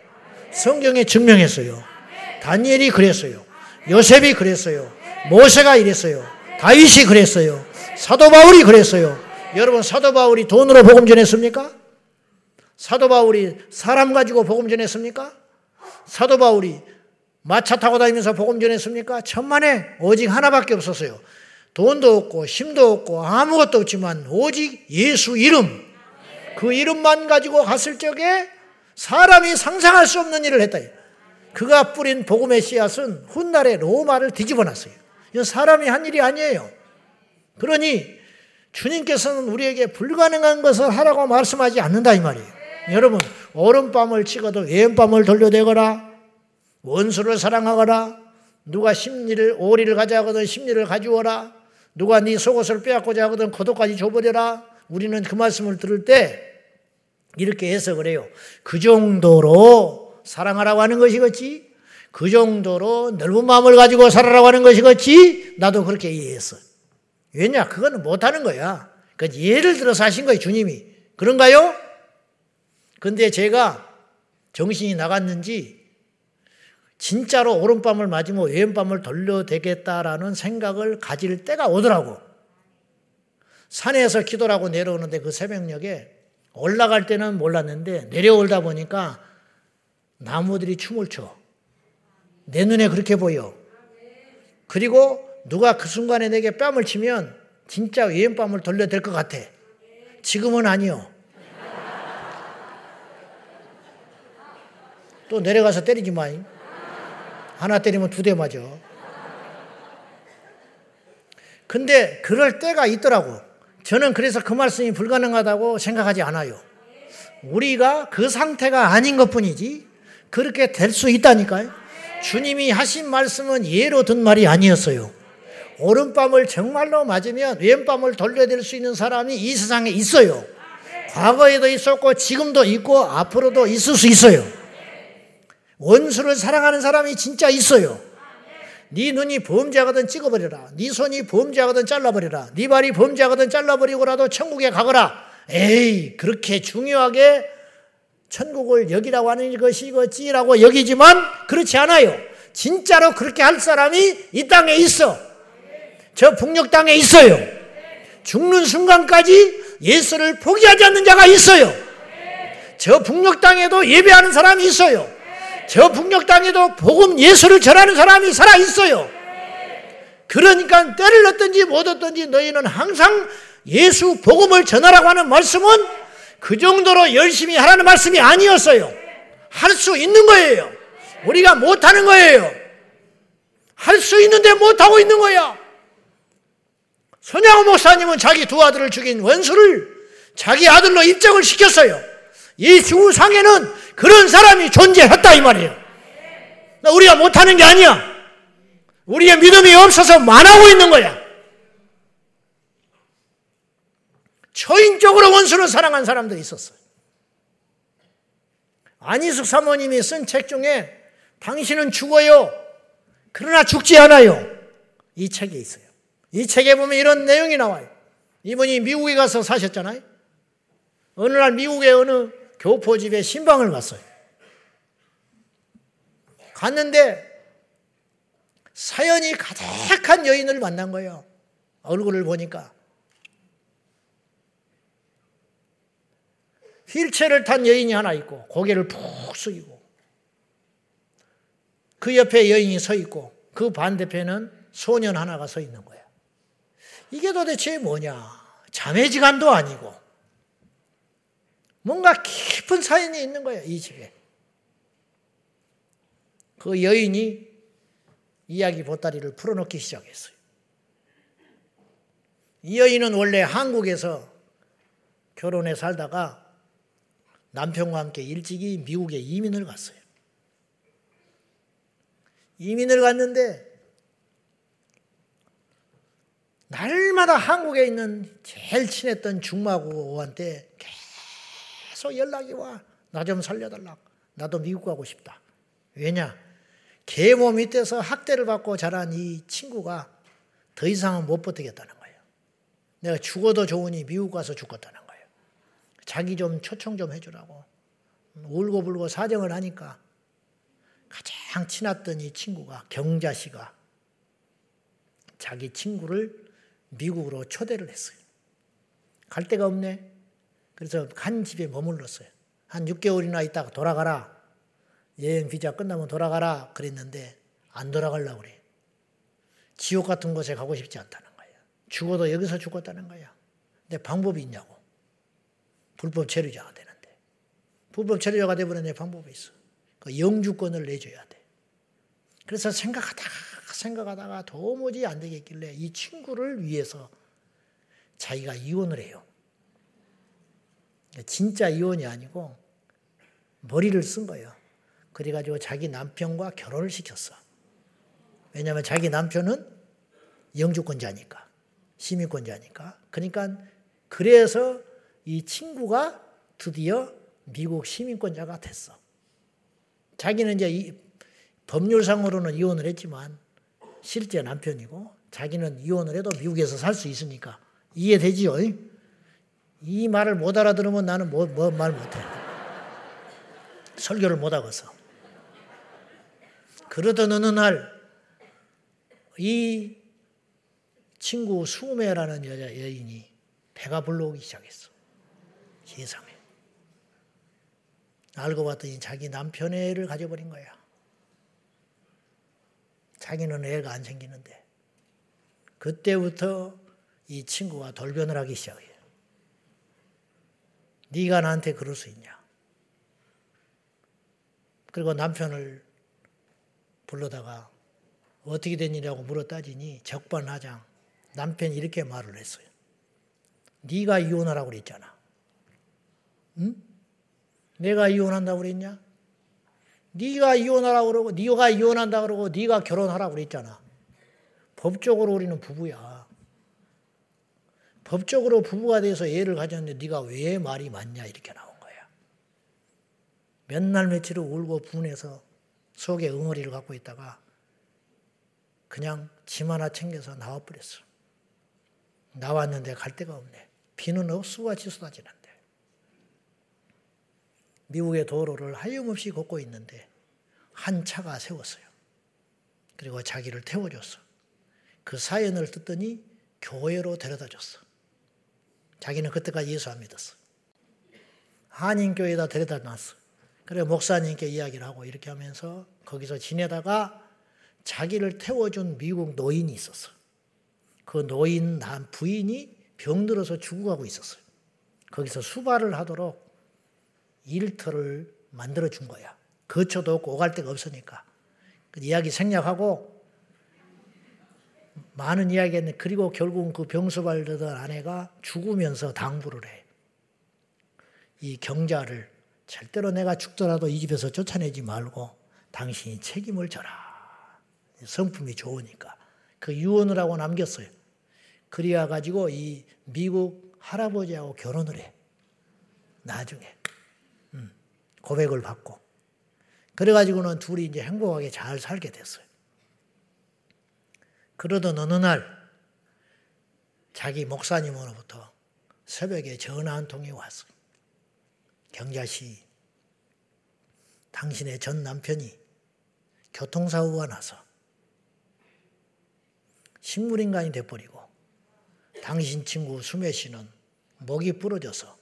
성경에 증명했어요. 다니엘이 그랬어요. 요셉이 그랬어요. 모세가 이랬어요. 다윗이 그랬어요. 사도 바울이 그랬어요. 여러분 사도 바울이 돈으로 복음 전했습니까? 사도 바울이 사람 가지고 복음 전했습니까? 사도 바울이 마차 타고 다니면서 복음 전했습니까? 천만에 오직 하나밖에 없었어요. 돈도 없고 힘도 없고 아무것도 없지만 오직 예수 이름 그 이름만 가지고 갔을 적에 사람이 상상할 수 없는 일을 했다. 그가 뿌린 복음의 씨앗은 훗날에 로마를 뒤집어 놨어요. 이건 사람이 한 일이 아니에요. 그러니 주님께서는 우리에게 불가능한 것을 하라고 말씀하지 않는다 이 말이에요. 여러분 오른밤을 찍어도 왼밤을 돌려대거라 원수를 사랑하거라 누가 심리를 오리를 가져가거든 심리를 가져오라 누가 네 속옷을 빼앗고자 하거든 고도까지 줘버려라 우리는 그 말씀을 들을 때 이렇게 해석을 해요. 그 정도로 사랑하라고 하는 것이겠지? 그 정도로 넓은 마음을 가지고 살아라고 하는 것이겠지? 나도 그렇게 이해했어. 왜냐? 그거는 못하는 거야. 그 예를 들어서 하신 거예요, 주님이. 그런가요? 근데 제가 정신이 나갔는지 진짜로 오른밤을 맞으면 왼밤을 돌려대겠다라는 생각을 가질 때가 오더라고. 산에서 기도를 하고 내려오는데 그 새벽녘에 올라갈 때는 몰랐는데 내려오다 보니까 나무들이 춤을 춰. 내 눈에 그렇게 보여. 그리고 누가 그 순간에 내게 뺨을 치면 진짜 왼뺨을 돌려댈 것 같아. 지금은 아니요. 또 내려가서 때리지 마. 하나 때리면 두 대 맞아. 근데 그럴 때가 있더라고. 저는 그래서 그 말씀이 불가능하다고 생각하지 않아요. 우리가 그 상태가 아닌 것 뿐이지, 그렇게 될 수 있다니까요. 주님이 하신 말씀은 예로 든 말이 아니었어요. 오른밤을 정말로 맞으면 왼밤을 돌려댈 수 있는 사람이 이 세상에 있어요. 과거에도 있었고 지금도 있고 앞으로도 있을 수 있어요. 원수를 사랑하는 사람이 진짜 있어요. 네 눈이 범죄하거든 찍어버려라. 네 손이 범죄하거든 잘라버려라. 네 발이 범죄하거든 잘라버리고라도 천국에 가거라. 에이 그렇게 중요하게 천국을 여기라고 하는 것이겠지라고 여기지만 그렇지 않아요. 진짜로 그렇게 할 사람이 이 땅에 있어. 저 북녘 땅에 있어요. 죽는 순간까지 예수를 포기하지 않는 자가 있어요. 저 북녘 땅에도 예배하는 사람이 있어요. 저 북녘 땅에도 복음 예수를 전하는 사람이 살아 있어요. 그러니까 때를 넣든지 못 얻든지 너희는 항상 예수 복음을 전하라고 하는 말씀은 그 정도로 열심히 하라는 말씀이 아니었어요. 할 수 있는 거예요. 우리가 못하는 거예요. 할 수 있는데 못하고 있는 거야. 손양호 목사님은 자기 두 아들을 죽인 원수를 자기 아들로 입적을 시켰어요. 이 주상에는 그런 사람이 존재했다 이 말이에요. 우리가 못하는 게 아니야. 우리의 믿음이 없어서 만하고 있는 거야. 초인적으로 원수를 사랑한 사람들이 있었어요. 안희숙 사모님이 쓴 책 중에 당신은 죽어요. 그러나 죽지 않아요. 이 책에 있어요. 이 책에 보면 이런 내용이 나와요. 이분이 미국에 가서 사셨잖아요. 어느 날 미국의 어느 교포집에 신방을 갔어요. 갔는데 사연이 가득한 여인을 만난 거예요. 얼굴을 보니까. 휠체어를 탄 여인이 하나 있고 고개를 푹 숙이고 그 옆에 여인이 서 있고 그 반대편은 소년 하나가 서 있는 거야. 이게 도대체 뭐냐? 자매지간도 아니고 뭔가 깊은 사연이 있는 거야, 이 집에. 그 여인이 이야기 보따리를 풀어놓기 시작했어요. 이 여인은 원래 한국에서 결혼해 살다가 남편과 함께 일찍이 미국에 이민을 갔어요. 이민을 갔는데 날마다 한국에 있는 제일 친했던 중마고한테 계속 연락이 와. 나 좀 살려달라고. 나도 미국 가고 싶다. 왜냐? 계모 밑에서 학대를 받고 자란 이 친구가 더 이상은 못 버티겠다는 거예요. 내가 죽어도 좋으니 미국 가서 죽겠다는 거예요. 자기 좀 초청 좀 해주라고. 울고불고 사정을 하니까 가장 친했던 이 친구가 경자 씨가 자기 친구를 미국으로 초대를 했어요. 갈 데가 없네. 그래서 한 집에 머물렀어요. 한 6개월이나 있다가 돌아가라. 여행 비자 끝나면 돌아가라. 그랬는데 안 돌아가려고 그래. 지옥 같은 곳에 가고 싶지 않다는 거예요. 죽어도 여기서 죽었다는 거야. 근데 방법이 있냐고. 불법 체류자가 되는데. 불법 체류자가 되버렸는 방법이 있어. 그 영주권을 내줘야 돼. 그래서 생각하다가 생각하다가 도무지 안 되겠길래 이 친구를 위해서 자기가 이혼을 해요. 진짜 이혼이 아니고 머리를 쓴 거예요. 그래가지고 자기 남편과 결혼을 시켰어. 왜냐하면 자기 남편은 영주권자니까, 시민권자니까. 그러니까 그래서 이 친구가 드디어 미국 시민권자가 됐어. 자기는 이제 법률상으로는 이혼을 했지만 실제 남편이고 자기는 이혼을 해도 미국에서 살 수 있으니까 이해되지요? 이 말을 못 알아들으면 나는 뭐, 뭐말 못해. 설교를 못 하겠어. 그러던 어느 날, 이 친구 수메라는 여자 여인이 배가 불러오기 시작했어. 세상에. 알고 봤더니 자기 남편의 애를 가져버린 거야. 자기는 애가 안 생기는데. 그때부터 이 친구가 돌변을 하기 시작해요. 네가 나한테 그럴 수 있냐? 그리고 남편을 불러다가 어떻게 된 일이라고 물어 따지니 적반하장 남편이 이렇게 말을 했어요. 네가 이혼하라고 그랬잖아. 응? 내가 이혼한다고 그랬냐? 네가 이혼하라고 그러고 네가 이혼한다 그러고 네가 결혼하라고 그랬잖아. 법적으로 우리는 부부야. 법적으로 부부가 돼서 애를 가졌는데 네가 왜 말이 맞냐 이렇게 나온 거야. 몇 날 며칠을 울고 분해서 속에 응어리를 갖고 있다가 그냥 짐 하나 챙겨서 나와버렸어. 나왔는데 갈 데가 없네. 비는 억수같이 쏟아지는데. 미국의 도로를 하염없이 걷고 있는데 한 차가 세웠어요. 그리고 자기를 태워줬어. 그 사연을 듣더니 교회로 데려다 줬어. 자기는 그때까지 예수 안 믿었어. 한인교회에다 데려다 놨어. 그래 목사님께 이야기를 하고 이렇게 하면서 거기서 지내다가 자기를 태워준 미국 노인이 있었어. 그 노인 남 부인이 병들어서 죽어가고 있었어요. 거기서 수발을 하도록 일터를 만들어 준 거야. 거쳐도 없고 오갈 데가 없으니까. 그 이야기 생략하고 많은 이야기 했는데 그리고 결국 그 병수발 되던 아내가 죽으면서 당부를 해. 이 경자를 절대로 내가 죽더라도 이 집에서 쫓아내지 말고 당신이 책임을 져라. 성품이 좋으니까. 그 유언을 하고 남겼어요. 그리야 가지고 이 미국 할아버지하고 결혼을 해. 나중에. 음, 고백을 받고. 그래가지고는 둘이 이제 행복하게 잘 살게 됐어요. 그러던 어느 날 자기 목사님으로부터 새벽에 전화 한 통이 왔어요. 경자씨, 당신의 전 남편이 교통사고가 나서 식물인간이 돼버리고 당신 친구 수매 씨는 목이 부러져서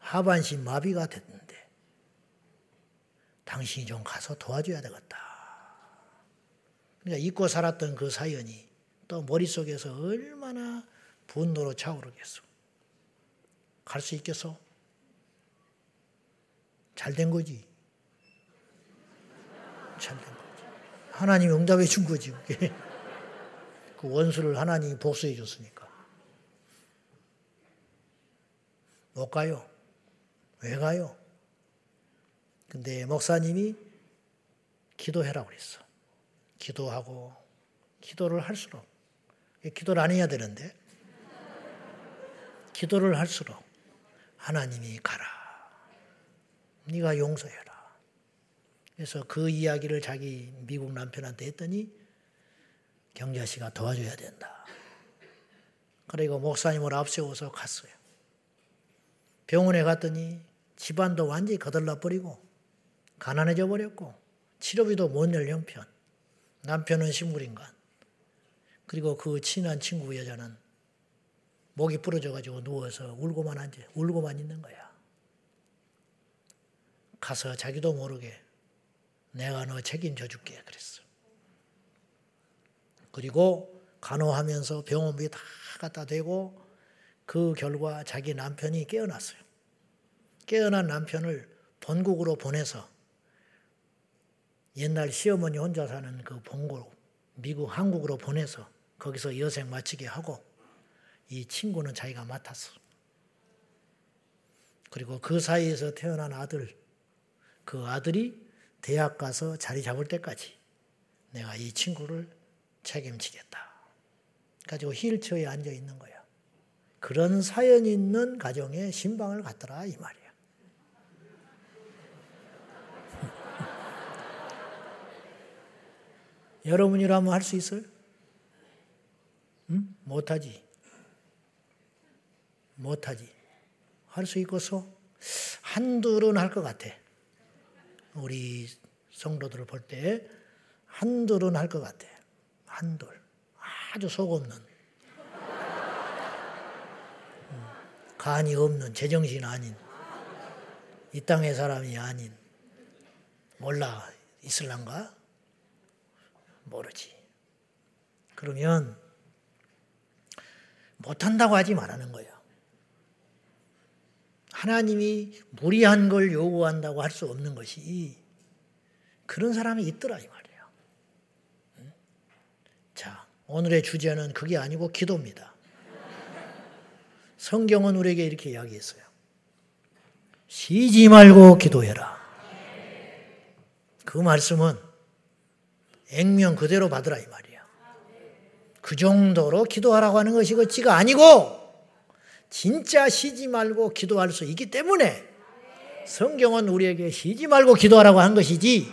하반신 마비가 됐는데 당신이 좀 가서 도와줘야 되겠다. 그러니까 잊고 살았던 그 사연이 또 머릿속에서 얼마나 분노로 차오르겠어. 갈 수 있겠어? 잘 된 거지. 잘 된 거지. 하나님이 응답해 준 거지, 그게. 그 원수를 하나님이 복수해 줬으니까. 못 가요. 왜 가요? 근데 목사님이 기도해라 그랬어. 기도하고 기도를 할수록 기도를 안 해야 되는데 기도를 할수록 하나님이 가라. 네가 용서해라. 그래서 그 이야기를 자기 미국 남편한테 했더니 경자 씨가 도와줘야 된다. 그리고 목사님을 앞세워서 갔어요. 병원에 갔더니 집안도 완전히 거들러 버리고 가난해져 버렸고 치료비도 못 낼 형편. 남편은 식물인간. 그리고 그 친한 친구 여자는 목이 부러져가지고 누워서 울고만 앉아, 울고만 있는 거야. 가서 자기도 모르게 내가 너 책임져 줄게 그랬어. 그리고 간호하면서 병원비 다 갖다 대고 그 결과 자기 남편이 깨어났어요. 깨어난 남편을 본국으로 보내서 옛날 시어머니 혼자 사는 그 본고 미국 한국으로 보내서 거기서 여생 마치게 하고 이 친구는 자기가 맡았어. 그리고 그 사이에서 태어난 아들, 그 아들이 대학 가서 자리 잡을 때까지 내가 이 친구를 책임지겠다. 가지고 휠체어에 앉아 있는 거야. 그런 사연 있는 가정에 신방을 갔더라 이 말이야. 여러분이라면 할 수 있어요? 응? 못하지. 못하지. 할 수 있고서 한둘은 할 것 같아. 우리 성도들을 볼 때 한둘은 할 것 같아. 한둘. 아주 속 없는. 음, 간이 없는, 제정신 아닌. 이 땅의 사람이 아닌. 몰라. 있을란가? 모르지. 그러면 못한다고 하지 말라는 거예요. 하나님이 무리한 걸 요구한다고 할 수 없는 것이 그런 사람이 있더라 이 말이에요. 자, 오늘의 주제는 그게 아니고 기도입니다. 성경은 우리에게 이렇게 이야기했어요. 쉬지 말고 기도해라. 그 말씀은 액면 그대로 받으라 이 말이에요. 그 정도로 기도하라고 하는 것이 그치가 아니고 진짜 쉬지 말고 기도할 수 있기 때문에 성경은 우리에게 쉬지 말고 기도하라고 한 것이지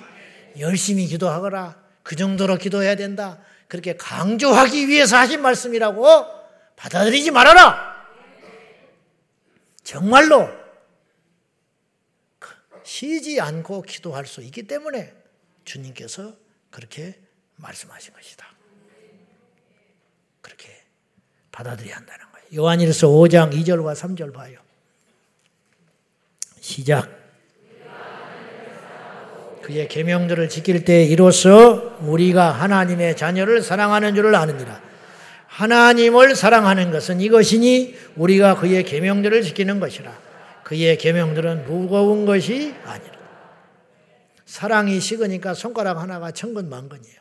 열심히 기도하거라. 그 정도로 기도해야 된다. 그렇게 강조하기 위해서 하신 말씀이라고 받아들이지 말아라. 정말로 쉬지 않고 기도할 수 있기 때문에 주님께서 그렇게 말씀하신 것이다. 그렇게 받아들여야 한다는 요한일서 5장 2절과 3절 봐요. 시작. 그의 계명들을 지킬 때 이로써 우리가 하나님의 자녀를 사랑하는 줄을 아느니라. 하나님을 사랑하는 것은 이것이니 우리가 그의 계명들을 지키는 것이라. 그의 계명들은 무거운 것이 아니라. 사랑이 식으니까 손가락 하나가 천근 만근이에요.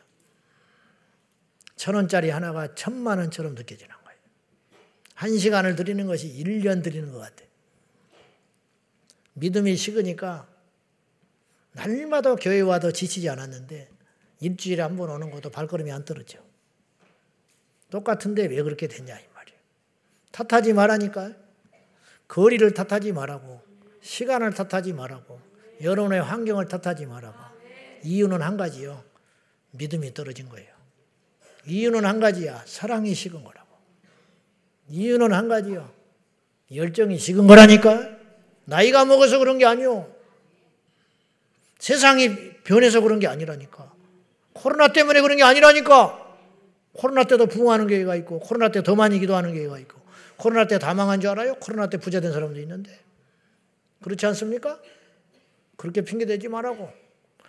천 원짜리 하나가 천만 원처럼 느껴지는 한 시간을 드리는 것이 1년 드리는 것 같아. 믿음이 식으니까 날마다 교회 와도 지치지 않았는데 일주일에 한 번 오는 것도 발걸음이 안 떨어져. 똑같은데 왜 그렇게 됐냐 이 말이에요. 탓하지 말라니까. 거리를 탓하지 말라고. 시간을 탓하지 말라고. 여론의 환경을 탓하지 말라고. 이유는 한 가지요. 믿음이 떨어진 거예요. 이유는 한 가지야. 사랑이 식은 거라. 이유는 한 가지요. 열정이 식은 거라니까. 나이가 먹어서 그런 게 아니요. 세상이 변해서 그런 게 아니라니까. 코로나 때문에 그런 게 아니라니까. 코로나 때도 부흥하는 교회가 있고, 코로나 때 더 많이 기도하는 교회가 있고, 코로나 때 다 망한 줄 알아요? 코로나 때 부자 된 사람도 있는데. 그렇지 않습니까? 그렇게 핑계대지 말라고.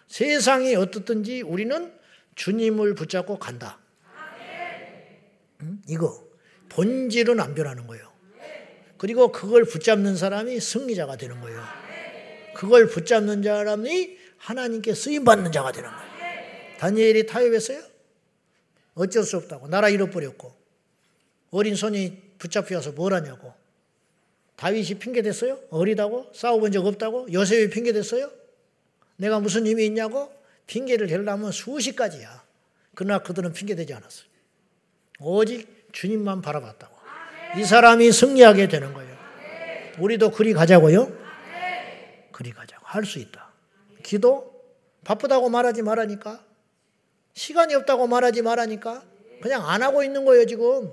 세상이 어떻든지 우리는 주님을 붙잡고 간다. 응? 이거. 본질은 안 변하는 거예요. 그리고 그걸 붙잡는 사람이 승리자가 되는 거예요. 그걸 붙잡는 사람이 하나님께 쓰임 받는 자가 되는 거예요. 다니엘이 타협했어요? 어쩔 수 없다고. 나라 잃어버렸고. 어린 손이 붙잡혀서 뭘 하냐고. 다윗이 핑계댔어요? 어리다고? 싸워본 적 없다고? 요셉이 핑계댔어요? 내가 무슨 힘이 있냐고? 핑계를 대려면 수십 가지야. 그러나 그들은 핑계대지 않았어요. 오직 주님만 바라봤다고. 이 사람이 승리하게 되는 거예요. 우리도 그리 가자고요? 그리 가자고. 할 수 있다. 기도? 바쁘다고 말하지 말라니까. 시간이 없다고 말하지 말라니까. 그냥 안 하고 있는 거예요, 지금.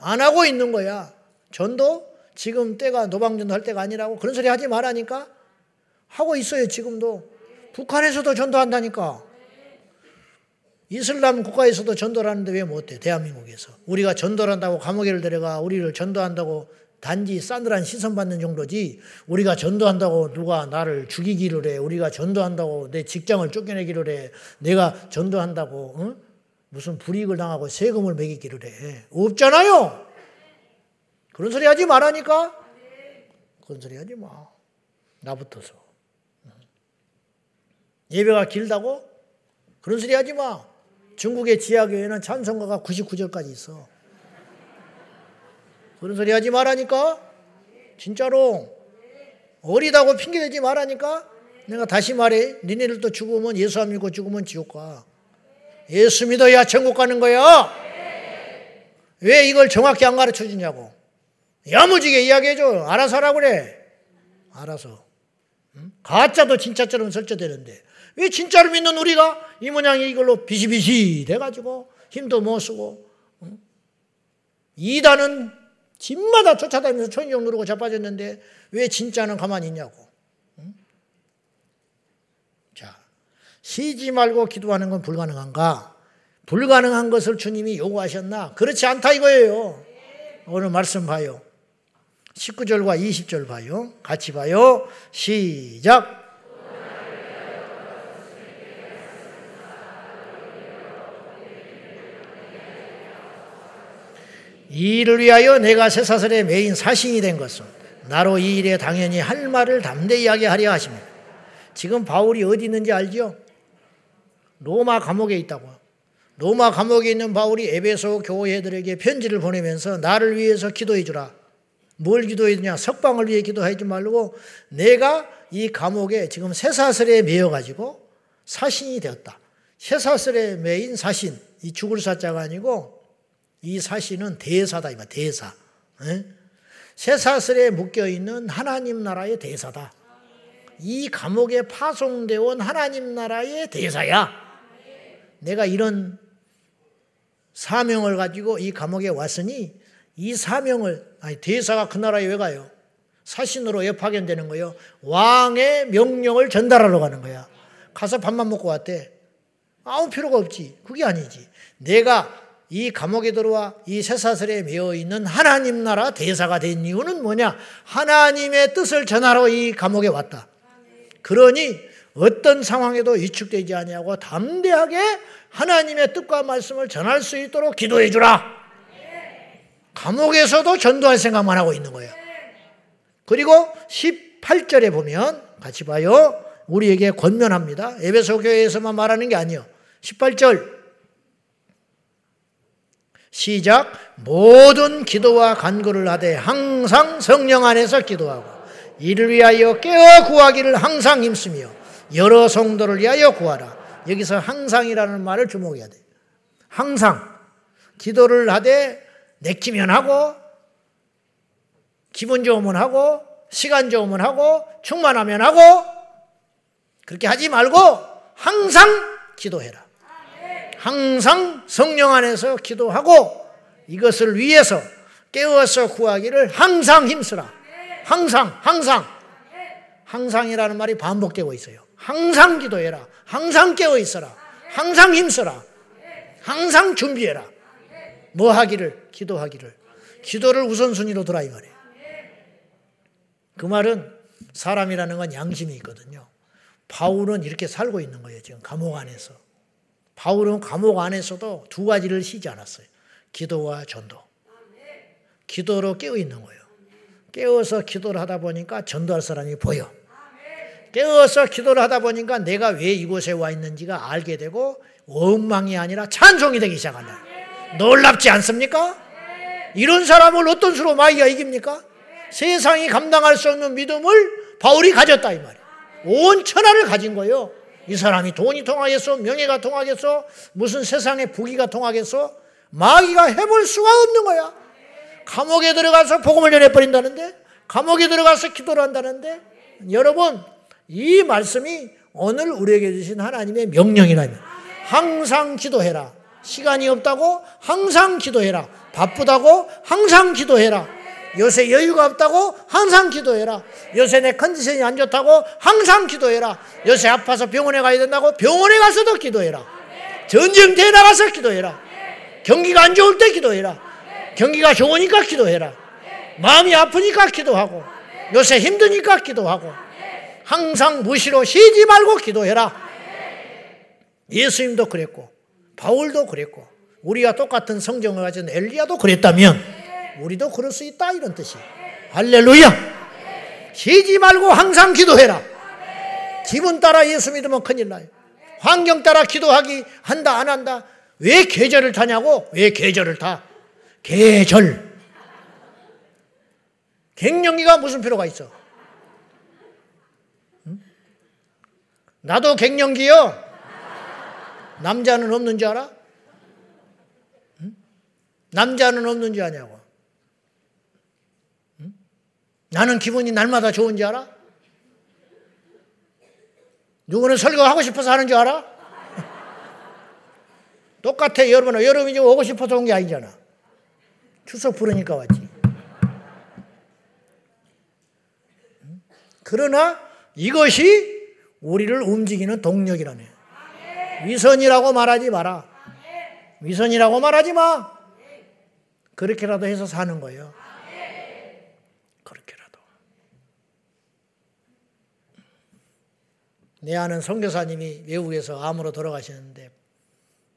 안 하고 있는 거야. 전도? 지금 때가 노방전도 할 때가 아니라고 그런 소리 하지 말라니까. 하고 있어요, 지금도. 북한에서도 전도한다니까. 이슬람 국가에서도 전도를 하는데 왜 못해? 대한민국에서. 우리가 전도를 한다고 감옥에를 데려가 우리를 전도한다고 단지 싸늘한 시선 받는 정도지 우리가 전도한다고 누가 나를 죽이기를 해. 우리가 전도한다고 내 직장을 쫓겨내기를 해. 내가 전도한다고 응? 무슨 불이익을 당하고 세금을 매기기를 해. 없잖아요. 그런 소리 하지 말라니까. 그런 소리 하지 마. 나부터서. 예배가 길다고? 그런 소리 하지 마. 중국의 지하교회는 찬송가가 99절까지 있어. 그런 소리 하지 말라니까. 진짜로. 어리다고 핑계대지 말라니까. 내가 다시 말해. 니네들 도 죽으면 예수 안 믿고 죽으면 지옥 가. 예수 믿어야 천국 가는 거야. 왜 이걸 정확히 안 가르쳐 주냐고. 야무지게 이야기해줘. 알아서 하라고 그래. 알아서. 응? 가짜도 진짜처럼 설정되는데. 왜 진짜를 믿는 우리가 이 모양이 이걸로 비시비시 돼가지고 힘도 못 쓰고. 응? 이단은 집마다 쫓아다니면서 천정 누르고 자빠졌는데 왜 진짜는 가만히 있냐고. 쉬지 말고 기도하는 건 불가능한가? 불가능한 것을 주님이 요구하셨나? 그렇지 않다 이거예요. 오늘 말씀 봐요. 19절과 20절 봐요. 같이 봐요. 시작. 이 일을 위하여 내가 쇠사슬의 메인 사신이 된 것은 나로 이 일에 당연히 할 말을 담대히 하게 하려 하십니다. 지금 바울이 어디 있는지 알죠? 로마 감옥에 있다고. 로마 감옥에 있는 바울이 에베소 교회들에게 편지를 보내면서 나를 위해서 기도해 주라. 뭘 기도해 주냐? 석방을 위해 기도하지 말고 내가 이 감옥에 지금 쇠사슬에 매여 가지고 사신이 되었다. 쇠사슬에 매인 사신. 이 죽을 사자가 아니고 이 사신은 대사다 이말 대사. 쇠사슬에 묶여 있는 하나님 나라의 대사다. 이 감옥에 파송되어 온 하나님 나라의 대사야. 내가 이런 사명을 가지고 이 감옥에 왔으니 이 사명을 아니 대사가 그 나라에 왜 가요? 사신으로 왜 파견되는 거예요? 왕의 명령을 전달하러 가는 거야. 가서 밥만 먹고 왔대. 아무 필요가 없지. 그게 아니지. 내가 이 감옥에 들어와 이 쇠사슬에 매어 있는 하나님 나라 대사가 된 이유는 뭐냐? 하나님의 뜻을 전하러 이 감옥에 왔다. 그러니 어떤 상황에도 위축되지 아니하고 담대하게 하나님의 뜻과 말씀을 전할 수 있도록 기도해 주라. 감옥에서도 전도할 생각만 하고 있는 거예요. 그리고 18절에 보면 같이 봐요. 우리에게 권면합니다. 에베소 교회에서만 말하는 게 아니요. 18절 시작 모든 기도와 간구를 하되 항상 성령 안에서 기도하고 이를 위하여 깨어 구하기를 항상 힘쓰며 여러 성도를 위하여 구하라. 여기서 항상이라는 말을 주목해야 돼. 항상 기도를 하되 내키면 하고 기분 좋으면 하고 시간 좋으면 하고 충만하면 하고 그렇게 하지 말고 항상 기도해라. 항상 성령 안에서 기도하고 이것을 위해서 깨워서 구하기를 항상 힘쓰라. 항상, 항상. 항상이라는 말이 반복되고 있어요. 항상 기도해라. 항상 깨어 있어라. 항상 힘써라. 항상 준비해라. 뭐 하기를? 기도하기를. 기도를 우선순위로 두라 이 말이에요. 그 말은 사람이라는 건 양심이 있거든요. 바울은 이렇게 살고 있는 거예요. 지금 감옥 안에서. 바울은 감옥 안에서도 두 가지를 쉬지 않았어요. 기도와 전도. 기도로 깨어 있는 거예요. 깨어서 기도를 하다 보니까 전도할 사람이 보여. 깨어서 기도를 하다 보니까 내가 왜 이곳에 와 있는지가 알게 되고 원망이 아니라 찬송이 되기 시작한다. 놀랍지 않습니까? 이런 사람을 어떤 수로 마이가 이깁니까? 세상이 감당할 수 없는 믿음을 바울이 가졌다 이 말이에요. 온 천하를 가진 거예요. 이 사람이 돈이 통하겠어? 명예가 통하겠어? 무슨 세상의 부귀가 통하겠어? 마귀가 해볼 수가 없는 거야. 감옥에 들어가서 복음을 전해버린다는데? 감옥에 들어가서 기도를 한다는데? 여러분, 이 말씀이 오늘 우리에게 주신 하나님의 명령이라면 항상 기도해라. 시간이 없다고 항상 기도해라. 바쁘다고 항상 기도해라. 요새 여유가 없다고 항상 기도해라. 요새 내 컨디션이 안 좋다고 항상 기도해라. 요새 아파서 병원에 가야 된다고 병원에 가서도 기도해라. 전쟁터에 나가서 기도해라. 경기가 안 좋을 때 기도해라. 경기가 좋으니까 기도해라. 마음이 아프니까 기도하고 요새 힘드니까 기도하고 항상 무시로 쉬지 말고 기도해라. 예수님도 그랬고, 바울도 그랬고, 우리가 똑같은 성정을 가진 엘리야도 그랬다면, 우리도 그럴 수 있다. 이런 뜻이. 할렐루야! 쉬지 말고 항상 기도해라. 기분 따라 예수 믿으면 큰일 나요. 환경 따라 기도하기 한다, 안 한다. 왜 계절을 타냐고? 왜 계절을 타? 계절. 갱년기가 무슨 필요가 있어? 응? 나도 갱년기요. 남자는 없는 줄 알아? 응? 남자는 없는 줄 아냐고. 응? 나는 기분이 날마다 좋은 줄 알아? 누구는 설교하고 싶어서 하는 줄 알아? [laughs] 똑같아, 여러분. 여러분이 지금 오고 싶어서 온 게 아니잖아. 추석 부르니까 왔지. 그러나 이것이 우리를 움직이는 동력이라네. 위선이라고 말하지 마라. 위선이라고 말하지 마. 그렇게라도 해서 사는 거예요. 그렇게라도. 내 아는 선교사님이 외국에서 암으로 돌아가셨는데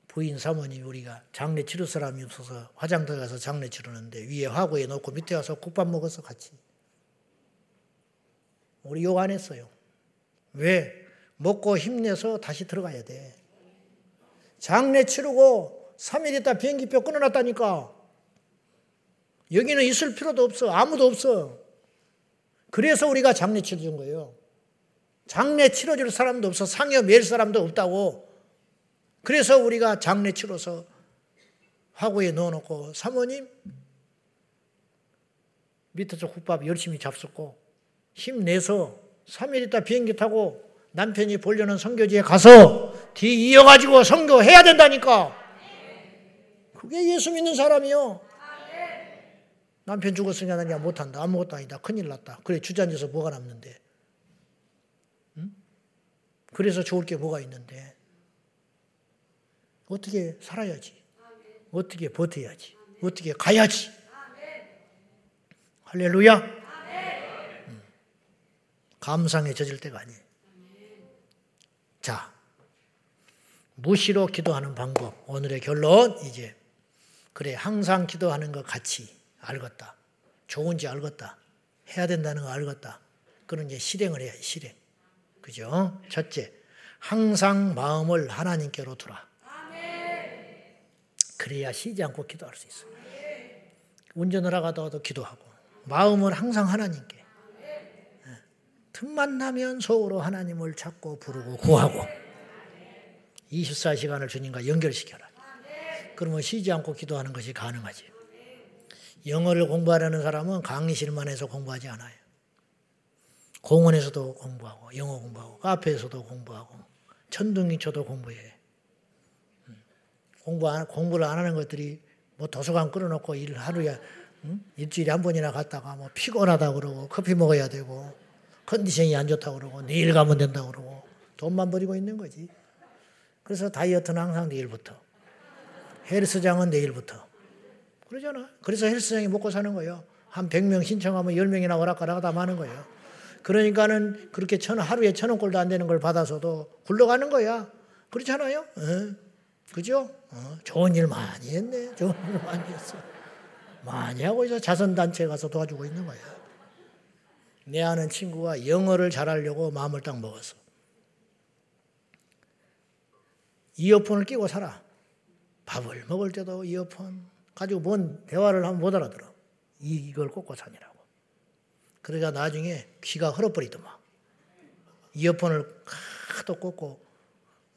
부인 사모님 우리가 장례 치를 사람이 없어서 화장터 가서 장례 치르는데 위에 화구에 놓고 밑에 와서 국밥 먹어서 같이. 우리 욕 안 했어요. 왜? 먹고 힘내서 다시 들어가야 돼. 장례 치르고 3일 있다 비행기표 끊어놨다니까. 여기는 있을 필요도 없어. 아무도 없어. 그래서 우리가 장례 치러준 거예요. 장례 치러줄 사람도 없어. 상여 맬 사람도 없다고. 그래서 우리가 장례 치러서 화구에 넣어놓고 사모님 밑에서 국밥 열심히 잡숫고 힘내서 3일 있다 비행기 타고 남편이 보려는 선교지에 가서 뒤 이어가지고 선교해야 된다니까. 그게 예수 믿는 사람이요. 남편 죽었으니까 나 못한다. 아무것도 아니다. 큰일 났다. 그래 주저앉아서 뭐가 남는데. 응? 그래서 좋을 게 뭐가 있는데. 어떻게 살아야지. 어떻게 버텨야지. 어떻게 가야지. 할렐루야. 감상에 젖을 때가 아니에요. 자, 무시로 기도하는 방법. 오늘의 결론 이제 그래 항상 기도하는 것 같이 알겠다. 좋은지 알겠다. 해야 된다는 거 알겠다. 그런 이제 실행을 해야 실행. 그죠? 첫째, 항상 마음을 하나님께로 두라. 그래야 쉬지 않고 기도할 수 있어요. 운전을 하다가도 기도하고 마음을 항상 하나님께 틈만 나면 속으로 하나님을 찾고 부르고 구하고 24시간을 주님과 연결시켜라. 그러면 쉬지 않고 기도하는 것이 가능하지. 영어를 공부하려는 사람은 강의실만 해서 공부하지 않아요. 공원에서도 공부하고 영어 공부하고 카페에서도 공부하고 천둥이 쳐도 공부해. 음. 공부 안, 공부를 안 하는 것들이 뭐 도서관 끌어놓고 일 하루에 응? 일주일에 한 번이나 갔다가 뭐 피곤하다 그러고 커피 먹어야 되고 컨디션이 안 좋다고 그러고 내일 가면 된다고 그러고 돈만 버리고 있는 거지. 그래서 다이어트는 항상 내일부터. 헬스장은 내일부터. 그러잖아. 그래서 헬스장이 먹고 사는 거예요. 한 100명 신청하면 10명이나 오락가락 하는 거예요. 그러니까는 그렇게 천, 하루에 천 원꼴도 안 되는 걸 받아서도 굴러가는 거야. 그렇잖아요. 어. 그죠? 어. 좋은 일 많이 했네. 좋은 일 많이 했어. 많이 하고 있어. 자선단체 가서 도와주고 있는 거야. 내 아는 친구가 영어를 잘하려고 마음을 딱 먹었어. 이어폰을 끼고 살아. 밥을 먹을 때도 이어폰 가지고 뭔 대화를 하면 못 알아들어. 이걸 꽂고 사니라고. 그러니까 나중에 귀가 흘어버리더만. 이어폰을 하도 꽂고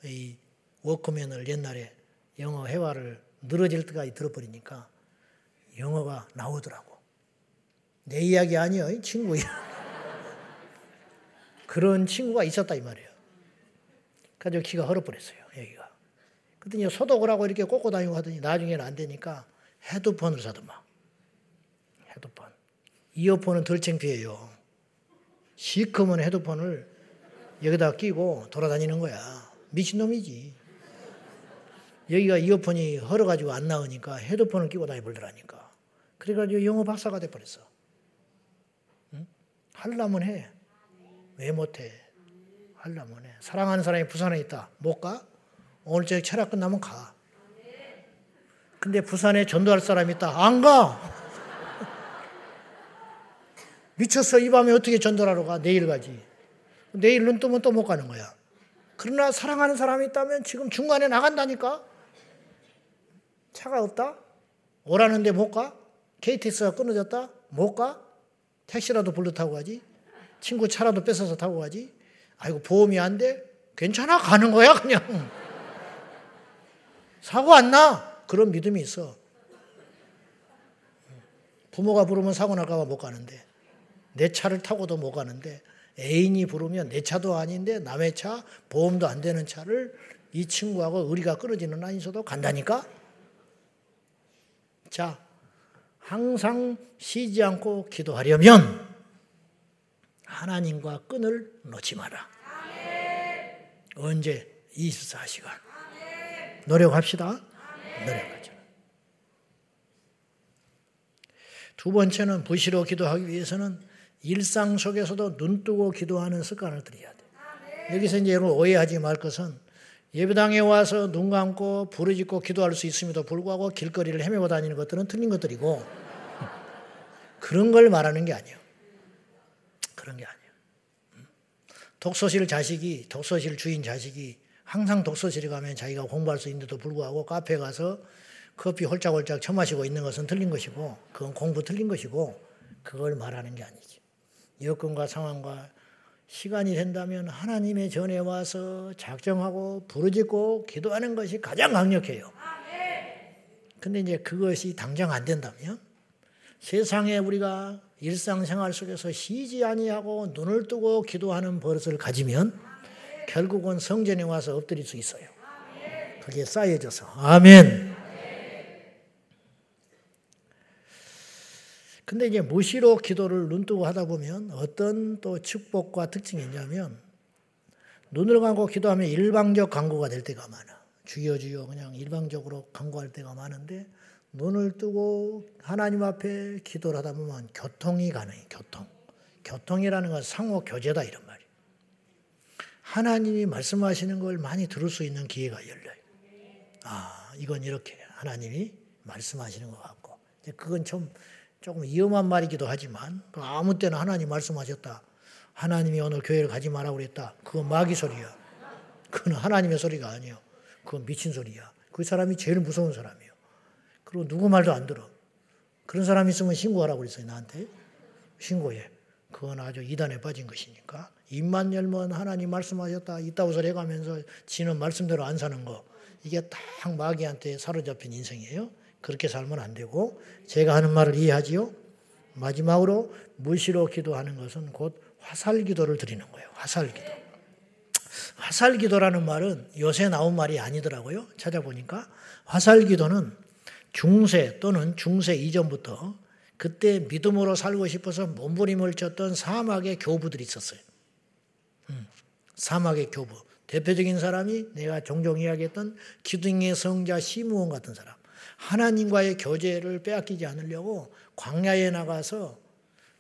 이 워크맨을 옛날에 영어 회화를 늘어질 때까지 들어버리니까 영어가 나오더라고. 내 이야기 아니요, 친구 이야기. 그런 친구가 있었다 이 말이에요. 그래서 키가 헐어버렸어요. 그랬더니 소독을 하고 이렇게 꽂고 다니고 하더니 나중에는 안 되니까 헤드폰을 사더만. 헤드폰. 이어폰은 덜 창피해요. 시커먼 헤드폰을 여기다 끼고 돌아다니는 거야. 미친놈이지. 여기가 이어폰이 헐어가지고 안 나오니까 헤드폰을 끼고 다니버더라니까. 그래가지고 영어 박사가 돼버렸어. 응? 하려면 해. 왜 못해? 하려면 해. 사랑하는 사람이 부산에 있다. 못 가? 오늘 저녁 철학 끝나면 가. 근데 부산에 전도할 사람이 있다. 안 가! [laughs] 미쳤어. 이 밤에 어떻게 전도하러 가? 내일 가지. 내일 눈 뜨면 또 못 가는 거야. 그러나 사랑하는 사람이 있다면 지금 중간에 나간다니까? 차가 없다? 오라는데 못 가? KTX가 끊어졌다? 못 가? 택시라도 불러 타고 가지. 친구 차라도 뺏어서 타고 가지. 아이고 보험이 안 돼? 괜찮아 가는 거야 그냥. 사고 안 나. 그런 믿음이 있어. 부모가 부르면 사고 날까봐 못 가는데 내 차를 타고도 못 가는데 애인이 부르면 내 차도 아닌데 남의 차 보험도 안 되는 차를 이 친구하고 의리가 끊어지는 안에서도 간다니까. 자, 항상 쉬지 않고 기도하려면 하나님과 끈을 놓지 마라. 언제? 24시간. 노력합시다. 노력하죠. 두 번째는 부시로 기도하기 위해서는 일상 속에서도 눈 뜨고 기도하는 습관을 들여야 돼. 여기서 이제 여러분 오해하지 말 것은 예배당에 와서 눈 감고 부르짖고 기도할 수 있음에도 불구하고 길거리를 헤매고 다니는 것들은 틀린 것들이고 [laughs] 그런 걸 말하는 게 아니에요. 그런 게 아니에요. 독서실 자식이 독서실 주인 자식이 항상 독서실에 가면 자기가 공부할 수 있는데도 불구하고 카페 가서 커피 홀짝홀짝 처마시고 있는 것은 틀린 것이고 그건 공부 틀린 것이고 그걸 말하는 게 아니지. 여건과 상황과 시간이 된다면 하나님의 전에 와서 작정하고 부르짖고 기도하는 것이 가장 강력해요. 근데 이제 그것이 당장 안 된다면 세상에 우리가 일상생활 속에서 쉬지 아니하고 눈을 뜨고 기도하는 버릇을 가지면 결국은 성전에 와서 엎드릴 수 있어요. 그게 쌓여져서 아멘. 근데 이제 무시로 기도를 눈뜨고 하다 보면 어떤 또 축복과 특징이 있냐면 눈을 감고 기도하면 일방적 간구가 될 때가 많아. 주여 주여 그냥 일방적으로 간구할 때가 많은데 눈을 뜨고 하나님 앞에 기도를 하다 보면 교통이 가능해. 교통. 교통이라는 건 상호 교제다 이런. 하나님이 말씀하시는 걸 많이 들을 수 있는 기회가 열려요. 아, 이건 이렇게 하나님이 말씀하시는 것 같고. 그건 좀 조금 위험한 말이기도 하지만 아무 때나 하나님 말씀하셨다. 하나님이 오늘 교회를 가지 말라고 그랬다. 그건 마귀 소리야. 그건 하나님의 소리가 아니에요. 그건 미친 소리야. 그 사람이 제일 무서운 사람이에요. 그리고 누구 말도 안 들어. 그런 사람 있으면 신고하라고 그랬어요, 나한테. 신고해. 그건 아주 이단에 빠진 것이니까. 입만 열면 하나님 말씀하셨다. 이따 웃을 해가면서 지는 말씀대로 안 사는 거. 이게 딱 마귀한테 사로잡힌 인생이에요. 그렇게 살면 안 되고 제가 하는 말을 이해하지요? 마지막으로 무시로 기도하는 것은 곧 화살 기도를 드리는 거예요. 화살 기도. 화살 기도라는 말은 요새 나온 말이 아니더라고요. 찾아보니까 화살 기도는 중세 또는 중세 이전부터 그때 믿음으로 살고 싶어서 몸부림을 쳤던 사막의 교부들이 있었어요. 음, 사막의 교부. 대표적인 사람이 내가 종종 이야기했던 기둥의 성자 시무원 같은 사람. 하나님과의 교제를 빼앗기지 않으려고 광야에 나가서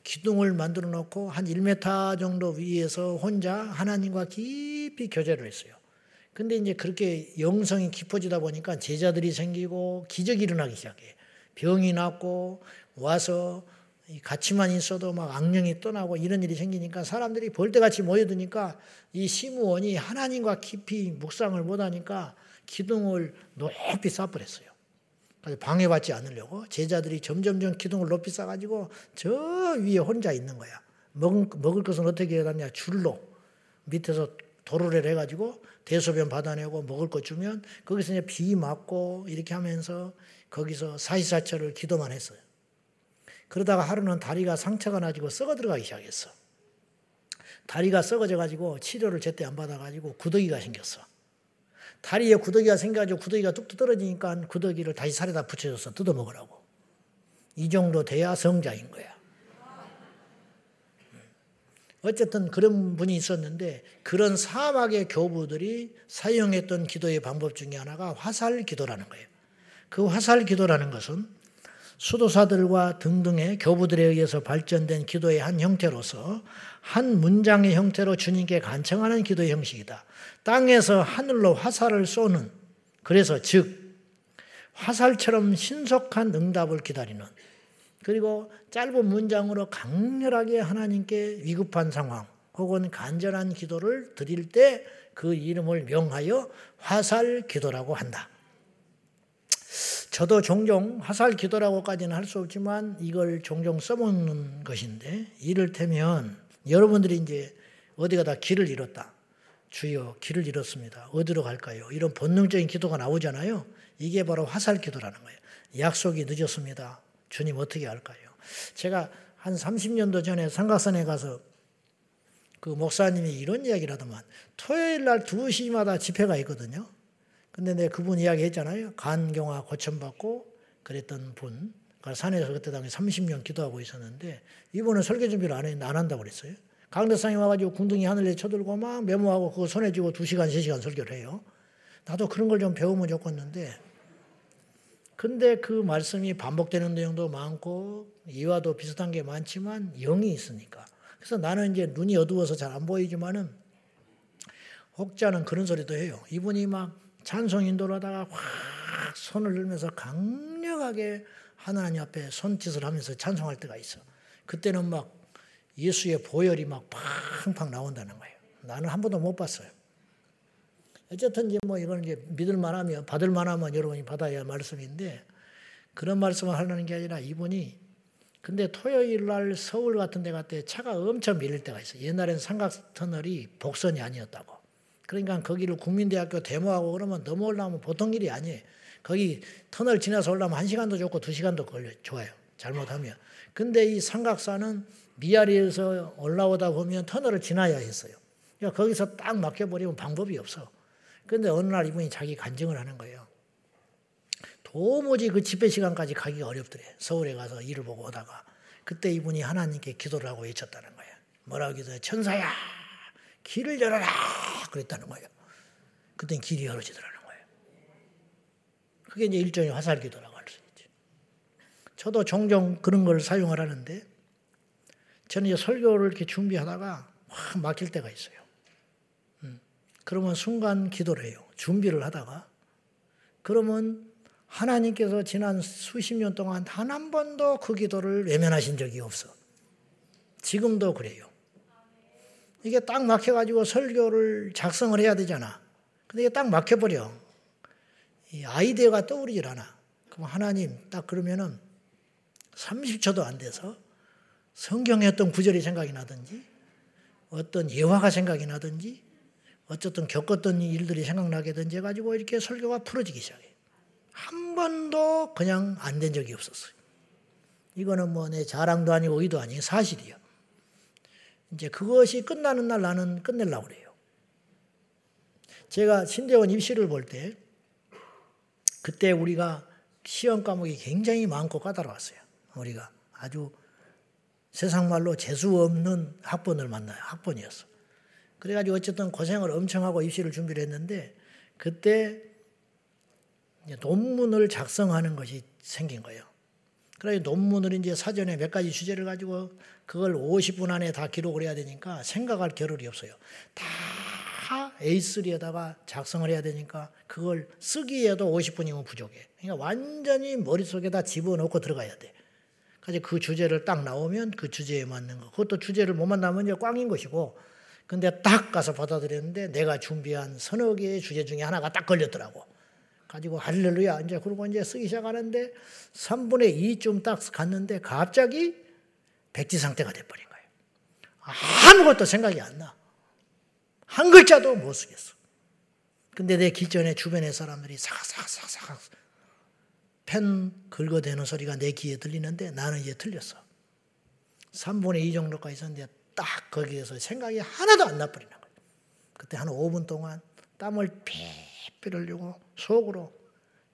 기둥을 만들어 놓고 한 1m 정도 위에서 혼자 하나님과 깊이 교제를 했어요. 근데 이제 그렇게 영성이 깊어지다 보니까 제자들이 생기고 기적이 일어나기 시작해. 병이 낫고 와서 같이만 있어도 막 악령이 떠나고 이런 일이 생기니까 사람들이 벌떼같이 모여드니까 이 시무원이 하나님과 깊이 묵상을 못하니까 기둥을 높이 쌓버렸어요. 방해받지 않으려고 제자들이 점점점 기둥을 높이 쌓아가지고 저 위에 혼자 있는 거야. 먹을, 먹을 것은 어떻게 해놨냐? 줄로 밑에서 도로를 해가지고 대소변 받아내고 먹을 것 주면 거기서 이제 비 맞고 이렇게 하면서 거기서 사시사철을 기도만 했어요. 그러다가 하루는 다리가 상처가 나지고 썩어 들어가기 시작했어. 다리가 썩어져 가지고 치료를 제때 안 받아 가지고 구더기가 생겼어. 다리에 구더기가 생겨가지고 구더기가 뚝뚝 떨어지니까 구더기를 다시 살에다 붙여줘서 뜯어 먹으라고. 이 정도 돼야 성자인 거야. 어쨌든 그런 분이 있었는데 그런 사막의 교부들이 사용했던 기도의 방법 중에 하나가 화살 기도라는 거예요. 그 화살 기도라는 것은 수도사들과 등등의 교부들에 의해서 발전된 기도의 한 형태로서 한 문장의 형태로 주님께 간청하는 기도의 형식이다. 땅에서 하늘로 화살을 쏘는 그래서 즉 화살처럼 신속한 응답을 기다리는 그리고 짧은 문장으로 강렬하게 하나님께 위급한 상황 혹은 간절한 기도를 드릴 때 그 이름을 명하여 화살 기도라고 한다. 저도 종종 화살 기도라고까지는 할 수 없지만 이걸 종종 써먹는 것인데 이를테면 여러분들이 이제 어디 가 다 길을 잃었다. 주여 길을 잃었습니다. 어디로 갈까요? 이런 본능적인 기도가 나오잖아요. 이게 바로 화살 기도라는 거예요. 약속이 늦었습니다. 주님 어떻게 할까요? 제가 한 30년도 전에 삼각산에 가서 그 목사님이 이런 이야기를 하더만 토요일 날 2시마다 집회가 있거든요. 근데 내가 그분 이야기 했잖아요. 간경화 고침받고 그랬던 분. 그 산에서 그때 당시 30년 기도하고 있었는데 이분은 설교 준비를 안, 해, 안 한다고 그랬어요. 강대상에 와가지고 궁둥이 하늘에 쳐들고 막 메모하고 그거 손에 쥐고 2시간, 3시간 설교를 해요. 나도 그런 걸 좀 배우면 좋겠는데 근데 그 말씀이 반복되는 내용도 많고 이와도 비슷한 게 많지만 영이 있으니까 그래서 나는 이제 눈이 어두워서 잘 안 보이지만은 혹자는 그런 소리도 해요. 이분이 막 찬송 인도를 하다가 확 손을 들면서 강력하게 하나님 앞에 손짓을 하면서 찬송할 때가 있어. 그때는 막 예수의 보혈이 막 팡팡 나온다는 거예요. 나는 한 번도 못 봤어요. 어쨌든 이제 뭐 이건 이제 믿을 만하면 받을 만하면 여러분이 받아야 할 말씀인데 그런 말씀을 하려는 게 아니라 이분이 근데 토요일 날 서울 같은 데때 차가 엄청 밀릴 때가 있어요. 옛날엔 삼각 터널이 복선이 아니었다고. 그러니까 거기를 국민대학교 데모하고 그러면 넘어오려면 보통 일이 아니에요. 거기 터널 지나서 올라면 한 시간도 좋고 두 시간도 걸려 좋아요. 잘못하면. 근데 이 삼각산은 미아리에서 올라오다 보면 터널을 지나야 했어요. 그러니까 거기서 딱 막혀버리면 방법이 없어. 근데 어느 날 이분이 자기 간증을 하는 거예요. 도무지 그 집회 시간까지 가기가 어렵더래. 서울에 가서 일을 보고 오다가. 그때 이분이 하나님께 기도를 하고 외쳤다는 거예요. 뭐라고 기도해? 천사야, 길을 열어라! 그랬다는 거예요. 그때 길이 열어지더라는 거예요. 그게 이제 일종의 화살 기도라고 할 수 있죠. 저도 종종 그런 걸 사용을 하는데, 저는 이제 설교를 이렇게 준비하다가 확 막힐 때가 있어요. 음. 그러면 순간 기도를 해요. 준비를 하다가. 그러면 하나님께서 지난 수십 년 동안 단 한 번도 그 기도를 외면하신 적이 없어. 지금도 그래요. 이게 딱 막혀가지고 설교를 작성을 해야 되잖아. 근데 이게 딱 막혀버려. 이 아이디어가 떠오르질 않아. 그럼 하나님 딱 그러면은 30초도 안 돼서 성경에 어떤 구절이 생각이 나든지 어떤 예화가 생각이 나든지 어쨌든 겪었던 일들이 생각나게든지 해가지고 이렇게 설교가 풀어지기 시작해. 한 번도 그냥 안 된 적이 없었어요. 이거는 뭐 내 자랑도 아니고 의도 아니고 사실이요. 이제 그것이 끝나는 날 나는 끝내려고 그래요. 제가 신대원 입시를 볼 때 그때 우리가 시험 과목이 굉장히 많고 까다로웠어요. 우리가 아주 세상 말로 재수 없는 학번을 만나요. 학번이었어. 그래가지고 어쨌든 고생을 엄청 하고 입시를 준비를 했는데 그때 논문을 작성하는 것이 생긴 거예요. 그래서 논문을 이제 사전에 몇 가지 주제를 가지고 그걸 50분 안에 다 기록을 해야 되니까 생각할 겨를이 없어요. 다 A3에다가 작성을 해야 되니까 그걸 쓰기에도 50분이면 부족해. 그러니까 완전히 머릿속에다 집어넣고 들어가야 돼. 그래서 그 주제를 딱 나오면 그 주제에 맞는 거. 그것도 주제를 못 만나면 이제 꽝인 것이고. 근데 딱 가서 받아들였는데 내가 준비한 서너 개의 주제 중에 하나가 딱 걸렸더라고. 가지고 할렐루야 이제 그러고 이제 쓰기 시작하는데 3분의 2쯤 딱 갔는데 갑자기 백지 상태가 돼버린 거예요. 아무것도 생각이 안 나. 한 글자도 못 쓰겠어. 근데 내 기전에 주변의 사람들이 사각사각사각 펜 긁어대는 소리가 내 귀에 들리는데 나는 이제 틀렸어. 3분의 2 정도까지 있었는데 딱 거기에서 생각이 하나도 안 나버리는 거예요. 그때 한 5분 동안 땀을 피 흘리고 속으로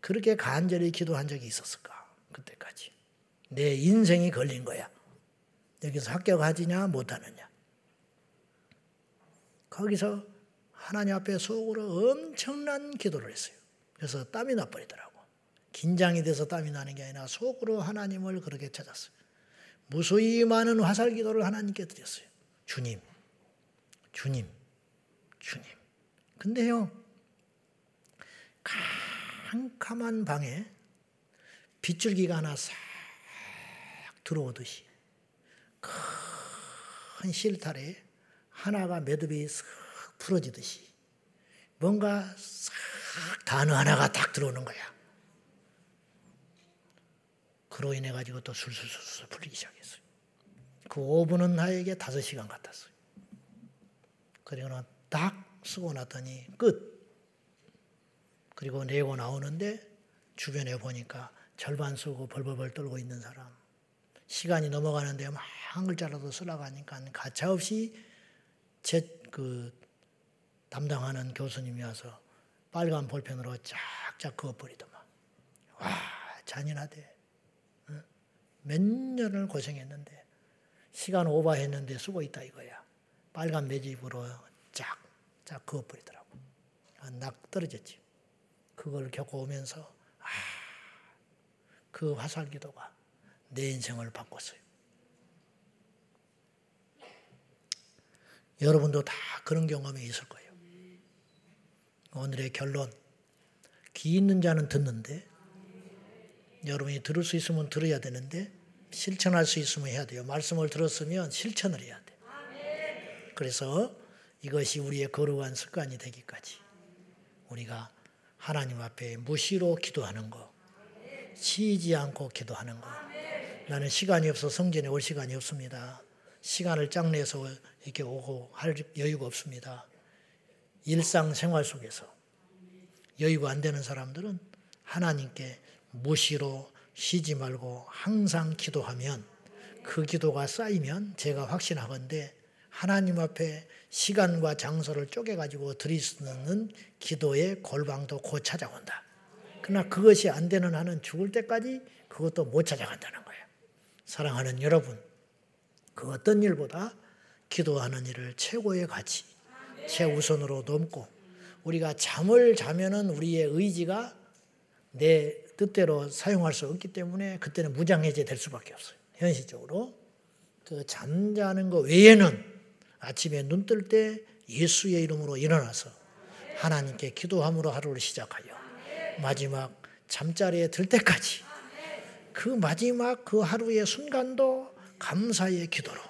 그렇게 간절히 기도한 적이 있었을까? 그때까지. 내 인생이 걸린 거야. 여기서 합격하지냐 못하느냐. 거기서 하나님 앞에 속으로 엄청난 기도를 했어요. 그래서 땀이 나버리더라고. 긴장이 돼서 땀이 나는 게 아니라 속으로 하나님을 그렇게 찾았어요. 무수히 많은 화살 기도를 하나님께 드렸어요. 주님, 주님, 주님. 근데요, 캄캄한 방에 빗줄기가 하나 싹 들어오듯이 큰 실타래 하나가 매듭이 싹 풀어지듯이 뭔가 싹 단어 하나가 딱 들어오는 거야. 그로 인해 가지고 또 술술술 풀리기 시작했어요. 그 5분은 나에게 5시간 같았어요. 그리고는 딱 쓰고 났더니 끝. 그리고 내고 나오는데 주변에 보니까 절반 쓰고 벌벌벌 떨고 있는 사람. 시간이 넘어가는데 한 글자라도 쓰라고 하니까 가차없이 제 그 담당하는 교수님이 와서 빨간 볼펜으로 쫙쫙 그어버리더만. 와, 잔인하대. 몇 년을 고생했는데 시간 오버했는데 쓰고 있다 이거야. 빨간 매집으로 쫙쫙 그어버리더라고. 낙 떨어졌지. 그걸 겪어오면서 아, 그 화살 기도가 내 인생을 바꿨어요. 여러분도 다 그런 경험이 있을 거예요. 오늘의 결론. 귀 있는 자는 듣는데 여러분이 들을 수 있으면 들어야 되는데 실천할 수 있으면 해야 돼요. 말씀을 들었으면 실천을 해야 돼. 그래서 이것이 우리의 거룩한 습관이 되기까지 우리가 하나님 앞에 무시로 기도하는 거, 쉬지 않고 기도하는 거. 나는 시간이 없어 성전에 올 시간이 없습니다. 시간을 짝 내서 이렇게 오고 할 여유가 없습니다. 일상 생활 속에서 여유가 안 되는 사람들은 하나님께 무시로 쉬지 말고 항상 기도하면 그 기도가 쌓이면 제가 확신하건데 하나님 앞에 시간과 장소를 쪼개가지고 있는 기도의 골방도 곧 찾아온다. 그러나 그것이 안 되는 한은 죽을 때까지 그것도 못 찾아간다는 거예요. 사랑하는 여러분, 그 어떤 일보다 기도하는 일을 최고의 가치, 최우선으로 넘고 우리가 잠을 자면은 우리의 의지가 내 뜻대로 사용할 수 없기 때문에 그때는 무장해제 될 수밖에 없어요. 현실적으로. 그 잠자는 것 외에는 아침에 눈 뜰 때 예수의 이름으로 일어나서 하나님께 기도함으로 하루를 시작하여 마지막 잠자리에 들 때까지 그 마지막 그 하루의 순간도 감사의 기도로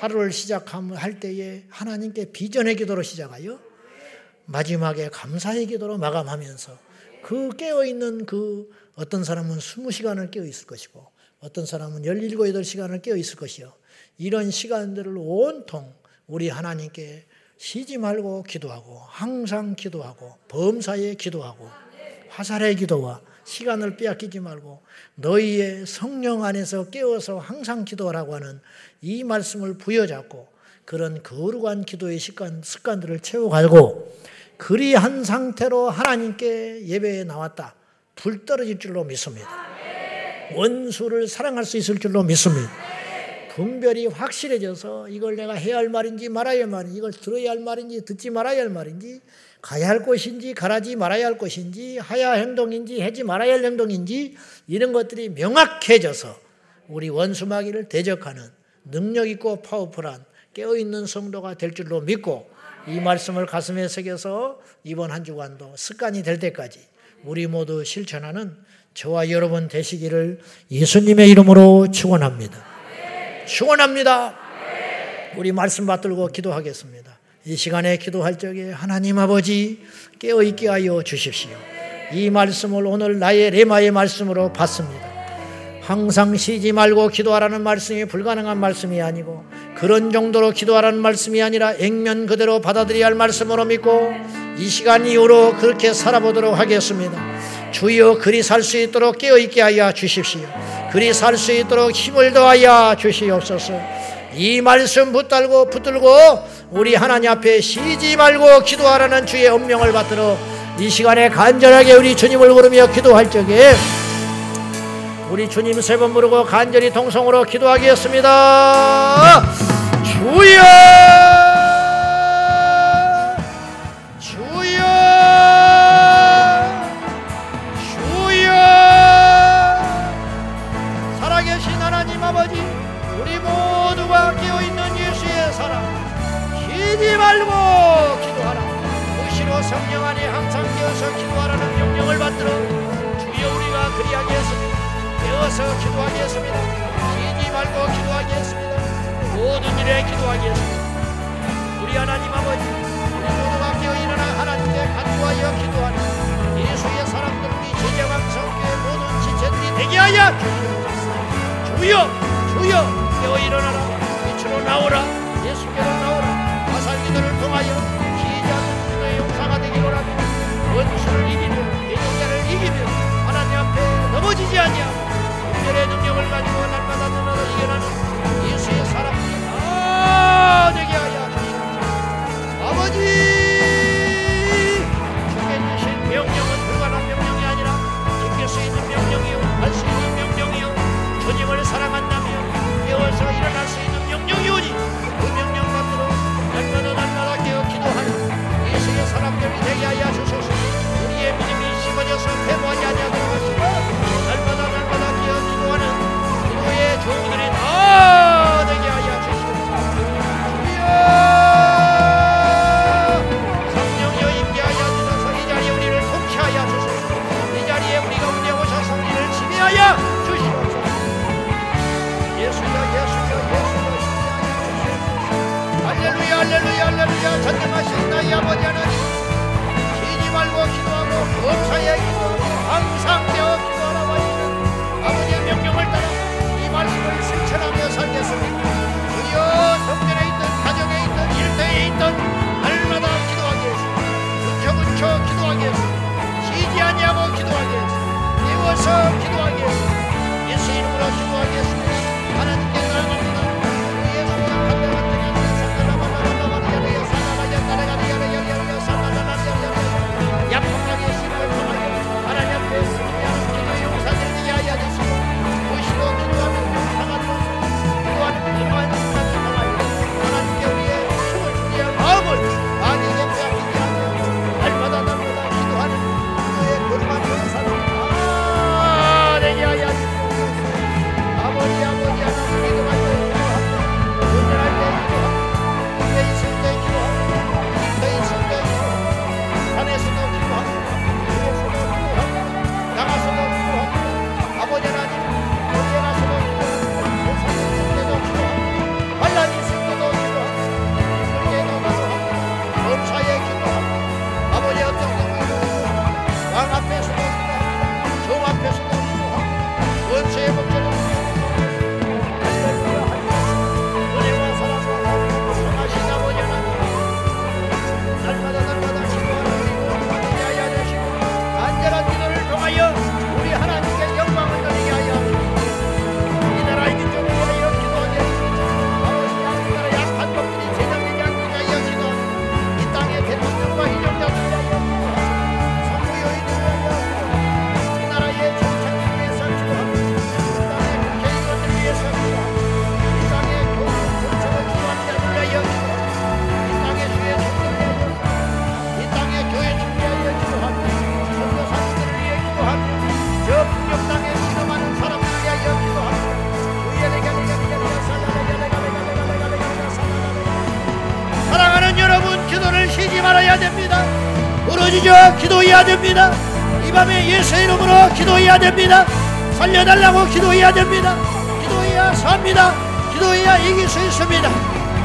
하루를 시작할 때에 하나님께 비전의 기도로 시작하여 마지막에 감사의 기도로 마감하면서 그 깨어있는 그 어떤 사람은 20시간을 깨어 있을 것이고 어떤 사람은 17, 8시간을 깨어 있을 것이요. 이런 시간들을 온통 우리 하나님께 쉬지 말고 기도하고 항상 기도하고 범사에 기도하고 화살의 기도와 시간을 빼앗기지 말고 너희의 성령 안에서 깨어서 항상 기도하라고 하는 이 말씀을 부여잡고 그런 거룩한 기도의 습관, 습관들을 채워가고 그리한 상태로 하나님께 예배에 나왔다. 불 떨어질 줄로 믿습니다. 원수를 사랑할 수 있을 줄로 믿습니다. 분별이 확실해져서 이걸 내가 해야 할 말인지 말아야 할 말인지 이걸 들어야 할 말인지 듣지 말아야 할 말인지 가야 할 것인지 가라지 말아야 할 것인지 하야 행동인지 하지 말아야 할 행동인지 이런 것들이 명확해져서 우리 원수마귀를 대적하는 능력 있고 파워풀한 깨어 있는 성도가 될 줄로 믿고 이 말씀을 가슴에 새겨서 이번 한 주간도 습관이 될 때까지 우리 모두 실천하는 저와 여러분 되시기를 예수님의 이름으로 축원합니다. 축원합니다. 우리 말씀 받들고 기도하겠습니다. 이 시간에 기도할 적에 하나님 아버지 깨어 있게 하여 주십시오. 이 말씀을 오늘 나의 레마의 말씀으로 받습니다. 항상 쉬지 말고 기도하라는 말씀이 불가능한 말씀이 아니고 그런 정도로 기도하라는 말씀이 아니라 액면 그대로 받아들여야 할 말씀으로 믿고 이 시간 이후로 그렇게 살아보도록 하겠습니다. 주여 그리 살 수 있도록 깨어 있게 하여 주십시오. 그리 살 수 있도록 힘을 더하여 주시옵소서. 이 말씀 붙들고 붙들고 우리 하나님 앞에 쉬지 말고 기도하라는 주의 엄명을 받들어 이 시간에 간절하게 우리 주님을 부르며 기도할 적에 우리 주님 세 번 부르고 간절히 동성으로 기도하겠습니다. 주여! 깨어서 기도하겠습니다. 쉬지 말고 기도하겠습니다. 모든 일에 기도하겠습니다. 우리 하나님 아버지, 우리 모두가 깨어 일어나 하나님께 간구하여 기도하는 예수의 사람들 우리 제자왕 성교의 모든 지체들이 되게 하여 주시옵소서. 주여 주여 깨어 일어나라 빛으로 나오라 예수께로 나오라 화살 기도를 통하여 시지 않는 기도의 용사가 되기로 하며 원수를 이기며 대적자를 이기며 하나님 앞에 넘어지지 아니하고 해결의 능력을 가지고 날마다 늘어나 이겨나는 예수의 사랑. 다 되게 하여 주시옵소서. 아버지! 주께 주신 명령은 불가한 명령이 아니라 주께서 있는 명령이요 할 수 있는 명령이요 주님을 사랑한다며 깨워서 일어날 수 있는 명령이오니 그 명령 받으로 날마다 날마다 깨어 기도하는 예수의 사람들이 되게 하여 주소서. 우리의 믿음이 심어져서 패모하지 아니하고 할렐루야 전념하신 나의 아버지 하나님 쉬지 말고 기도하고 범사에 기도하고 항상 되어 기도하라고 하시는 아버지의 명령을 따라 이 말씀을 실천하며 살겠습니다. 주여 성전에 있던 가정에 있던 일터에 있던 날마다 기도하게 해주시고 근처근처 기도하게 해주시고 쉬지 아니하고 기도하게 해주시고 깨워서 기도하게 해주시고 예수 이름으로 기도하겠습니다 하나님께 나아갑니다. 야 됩니다. 이 밤에 예수의 이름으로 기도해야 됩니다. 살려달라고 기도해야 됩니다. 기도해야 삽니다. 기도해야 이길 수 있습니다.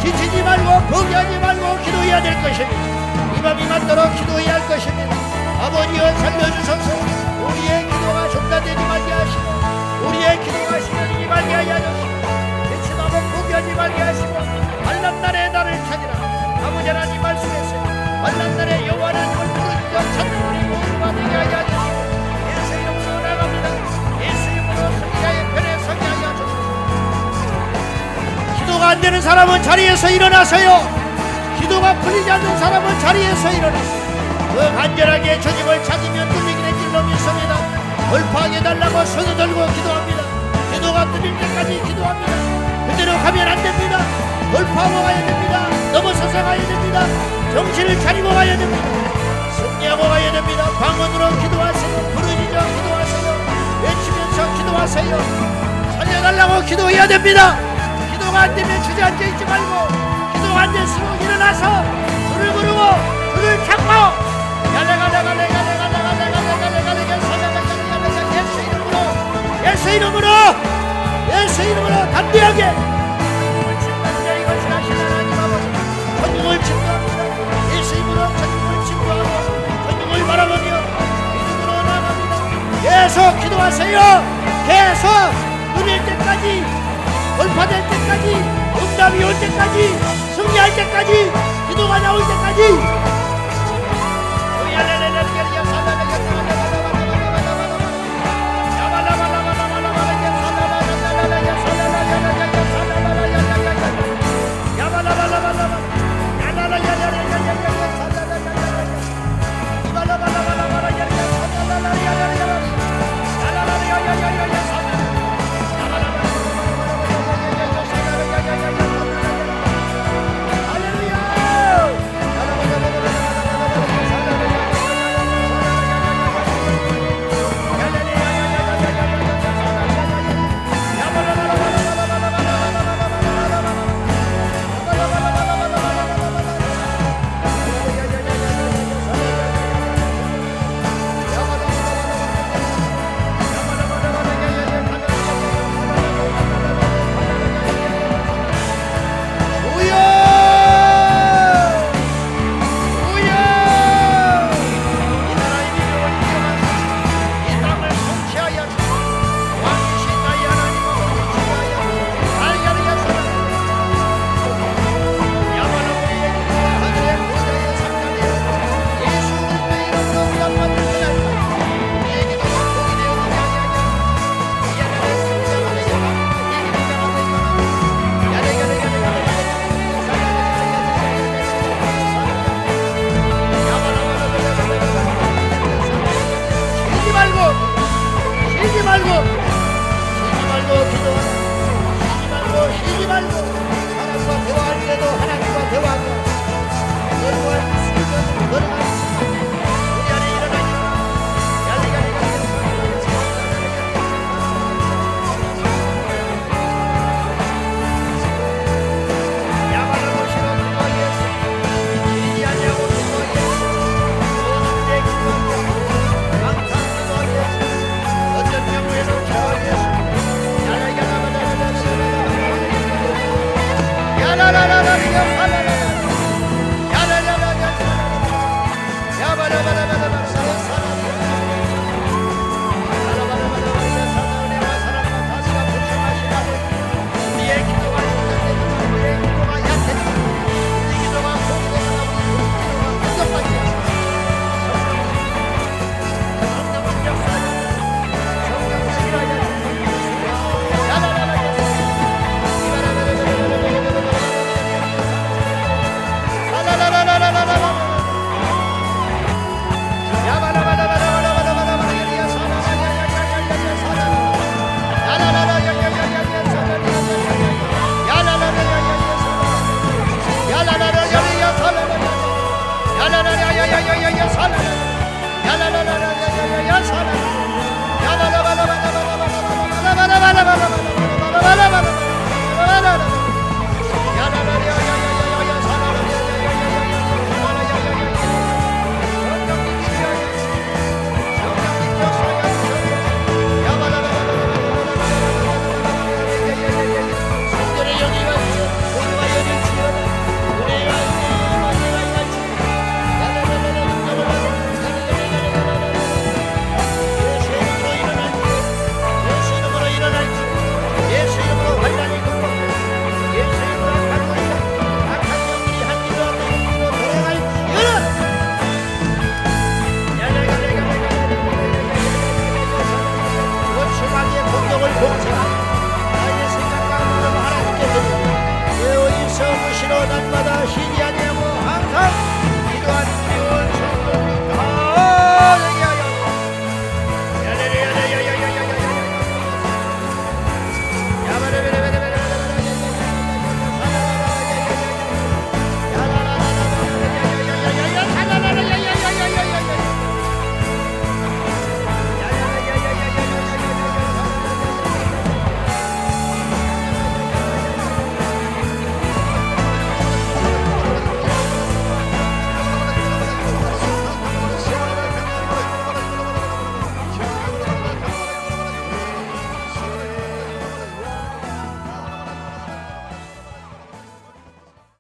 지치지 말고 포기하지 말고 기도해야 될 것입니다. 이 밤이 맞도록 기도해야 할 것입니다. 아버지여 살려주소서 우리의 기도가 중단되지 말게 하시고 우리의 기도가 시너지지 말게 하여 주시고 대치나고 포기하지 말게 하시고 말란 날에 나를 찾으라 아버지 하나님 말씀했습니다. 만난 날에 여호와 하나님을 부르짖어 찾는 우리 모두가 되게 하여 주시고 예수 이름으로 나갑니다. 예수 이름으로 승리자의 편에 서게 하여 주시고. 기도가 안 되는 사람은 자리에서 일어나서요. 기도가 풀리지 않는 사람은 자리에서 일어나서 그 간절하게 주님을 찾으면 뚫리기는 길로 믿습니다. 돌파하게 달라고 손을 들고 기도합니다. 기도가 뚫릴 때까지 기도합니다. 그대로 가면 안 됩니다. 돌파하고 가야 됩니다. 넘어서서 가야 됩니다 정신을 차리고 가야 됩니다. 승리하고 가야 됩니다. 방언으로 기도하세요. 부르짖어 기도하세요. 외치면서 기도하세요. 살려달라고 기도해야 됩니다. 기도가 안 되면 주저앉아 있지 말고 기도가 안 됐으면 일어나서 불을 부르고 불을 찾고 이름으로 예수 이름으로 예수 이름으로 담대하게 기도하세요. 계속 이뤄낼 때까지 돌파될 때까지 응답이 올 때까지 승리할 때까지 기도가 나올 때까지 야바라